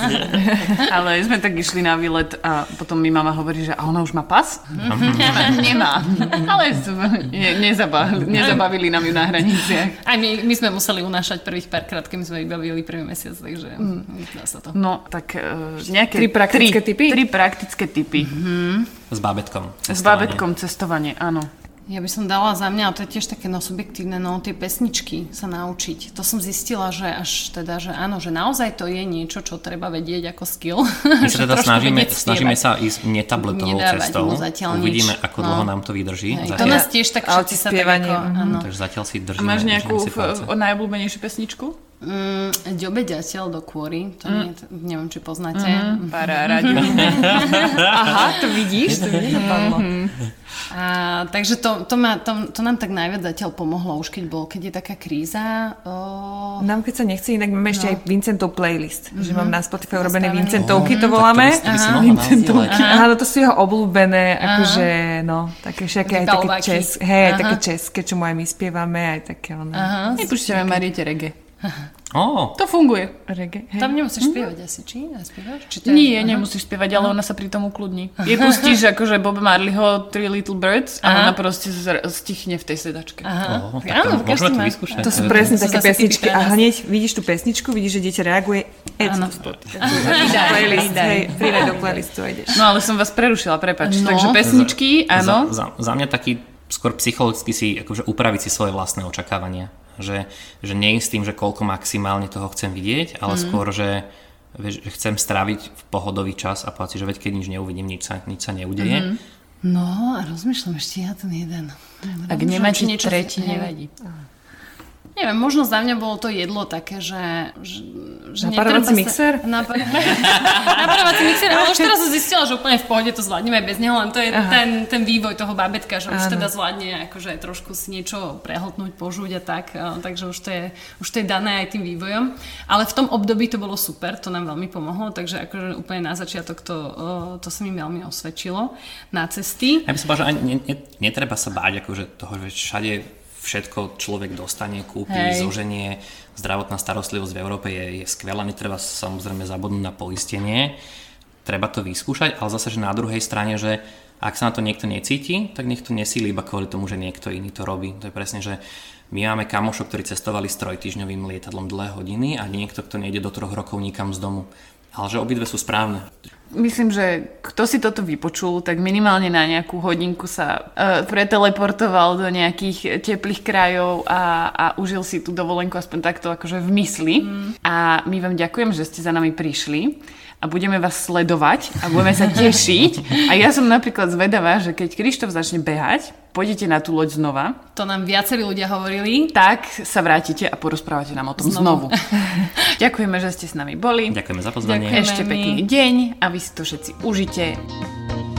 Speaker 1: Ale sme tak išli na výlet a potom mi mama hovorí, že a ona už má pas? Nemá. Nemá. Ale ne, nezabavili, nezabavili nám ju na hraniciach.
Speaker 4: Aj my, my sme museli unášať prvých párkrát, keď sme vybavili prvý mesiac, takže mm. dá sa to.
Speaker 1: No, tak uh, nejaké...
Speaker 2: Tri praktické
Speaker 1: tri,
Speaker 2: tipy?
Speaker 1: Tri praktické typy.
Speaker 3: S bábetkom.
Speaker 1: S
Speaker 3: cestovanie.
Speaker 1: bábetkom cestovanie, áno.
Speaker 4: Ja by som dala za mňa, a to je tiež také no subjektívne, no tie pesničky sa naučiť. To som zistila, že až teda, že áno, že naozaj to je niečo, čo treba vedieť ako skill.
Speaker 3: My
Speaker 4: Že
Speaker 3: sa teda snažíme, snažíme sa ísť netabletovou
Speaker 4: Nedávať
Speaker 3: cestou.
Speaker 4: zatiaľ nič.
Speaker 3: Uvidíme, ako
Speaker 4: No.
Speaker 3: dlho nám to vydrží.
Speaker 4: Hej, to nás tiež tak všetci sa tak ako,
Speaker 2: mhm.
Speaker 4: áno.
Speaker 3: takže zatiaľ si
Speaker 1: A
Speaker 3: držíme,
Speaker 1: máš nejakú najobľúbenejšiu pesničku?
Speaker 4: Mm, Ďobe ďateľ do kôry, to nie, to, neviem, či poznáte.
Speaker 1: Mm. Parára.
Speaker 2: Aha, to vidíš, to mi nenapadlo.
Speaker 4: A, takže to, to, ma, to, to nám tak najviac zatiaľ pomohlo, už keď bol, keď je taká kríza. O,
Speaker 2: Nám keď sa nechce, inak máme ešte aj Vincentov playlist, že mám na Spotify urobené. Vincentovky, to
Speaker 3: Tak
Speaker 2: voláme.
Speaker 3: to to mohla nazdieľať.
Speaker 2: Áno, to sú jeho obľúbené, akože, no, také všetky aj také české, hej, aj
Speaker 4: Aha.
Speaker 2: také české, čo mu aj my spievame, aj také ono.
Speaker 4: aha,
Speaker 1: Mariete reggae.
Speaker 3: Ó,
Speaker 1: To funguje. Reggae, hej.
Speaker 4: Tam nemusíš spievať asi, či? Spievaš? Či to je-
Speaker 1: Nie,
Speaker 4: Aha.
Speaker 1: nemusíš spievať, ale ona sa pri tom ukludní. Je pustíš akože Bob Marleyho Three Little Birds a
Speaker 4: Aha.
Speaker 1: ona proste stichne v tej sedačke.
Speaker 4: Aha,
Speaker 3: Ó,
Speaker 4: tak áno,
Speaker 3: to môžeme vyskúšať.
Speaker 2: To sú presne
Speaker 4: to
Speaker 2: také pesničky a hneď vidíš tú pesničku, vidíš, že dieťa reaguje,
Speaker 4: Áno.
Speaker 1: pridaj.
Speaker 2: do playlistu a ideš.
Speaker 1: No ale som vás prerušila, prepač.
Speaker 4: No.
Speaker 1: Takže pesničky, áno.
Speaker 3: Za, za, za mňa taký skôr psychologicky si akože upraviť si svoje vlastné očakávania. Že, že nie s tým, že koľko maximálne toho chcem vidieť, ale mm. skôr, že, vieš, že chcem stráviť v pohodový čas a povedať si, že veď keď nič neuvidím, nič sa, nič sa neudeje. Mm-hmm.
Speaker 4: No a rozmýšľam ešte ja ten jeden.
Speaker 1: Ak nemáte
Speaker 4: niečo-
Speaker 1: tretí, nevadí.
Speaker 4: Neviem, možno za mňa bolo to jedlo také, že... že, že
Speaker 2: Naparovací
Speaker 4: netreba
Speaker 2: mixer?
Speaker 4: Napar... Naparovací mixer, ale už teraz som zistila, že úplne v pohode to zvládneme aj bez neho, len to je ten, ten vývoj toho babetka, že už
Speaker 2: Áno.
Speaker 4: teda zvládne akože trošku si niečo prehltnúť, požuť a tak, takže už to, je, už to je dané aj tým vývojom. Ale v tom období to bolo super, to nám veľmi pomohlo, takže akože úplne na začiatok to, to sa mi veľmi osvedčilo na cesty.
Speaker 3: Ja by som povedal, že ani ne, ne, netreba sa báť akože toho, že všade všetko človek dostane, kúpi,
Speaker 4: Hej.
Speaker 3: zoženie. Zdravotná starostlivosť v Európe je, je skvelá, netreba samozrejme zabudnúť na poistenie. Treba to vyskúšať, ale zase, že na druhej strane, že ak sa na to niekto necíti, tak nech to nesíli iba kvôli tomu, že niekto iný to robí. To je presne, že my máme kamošov, ktorí cestovali s trojtyžňovým lietadlom dlhé hodiny a niekto, kto nejde do troch rokov nikam z domu. Ale že obidve sú správne.
Speaker 1: Myslím, že kto si toto vypočul, tak minimálne na nejakú hodinku sa uh, preteleportoval do nejakých teplých krajov a, a užil si tú dovolenku aspoň takto akože v mysli. Mm. A my vám ďakujem, že ste za nami prišli a budeme vás sledovať a budeme sa tešiť. A ja som napríklad zvedavá, že keď Krištof začne behať, pôjdete na tú loď znova,
Speaker 4: To nám viacerí ľudia hovorili.
Speaker 1: tak sa vrátite a porozprávate nám o tom znovu.
Speaker 4: Znovu.
Speaker 1: Ďakujeme, že ste s nami boli.
Speaker 3: Ďakujeme za pozvanie.
Speaker 1: Ešte pekný deň a vy si to všetci užite.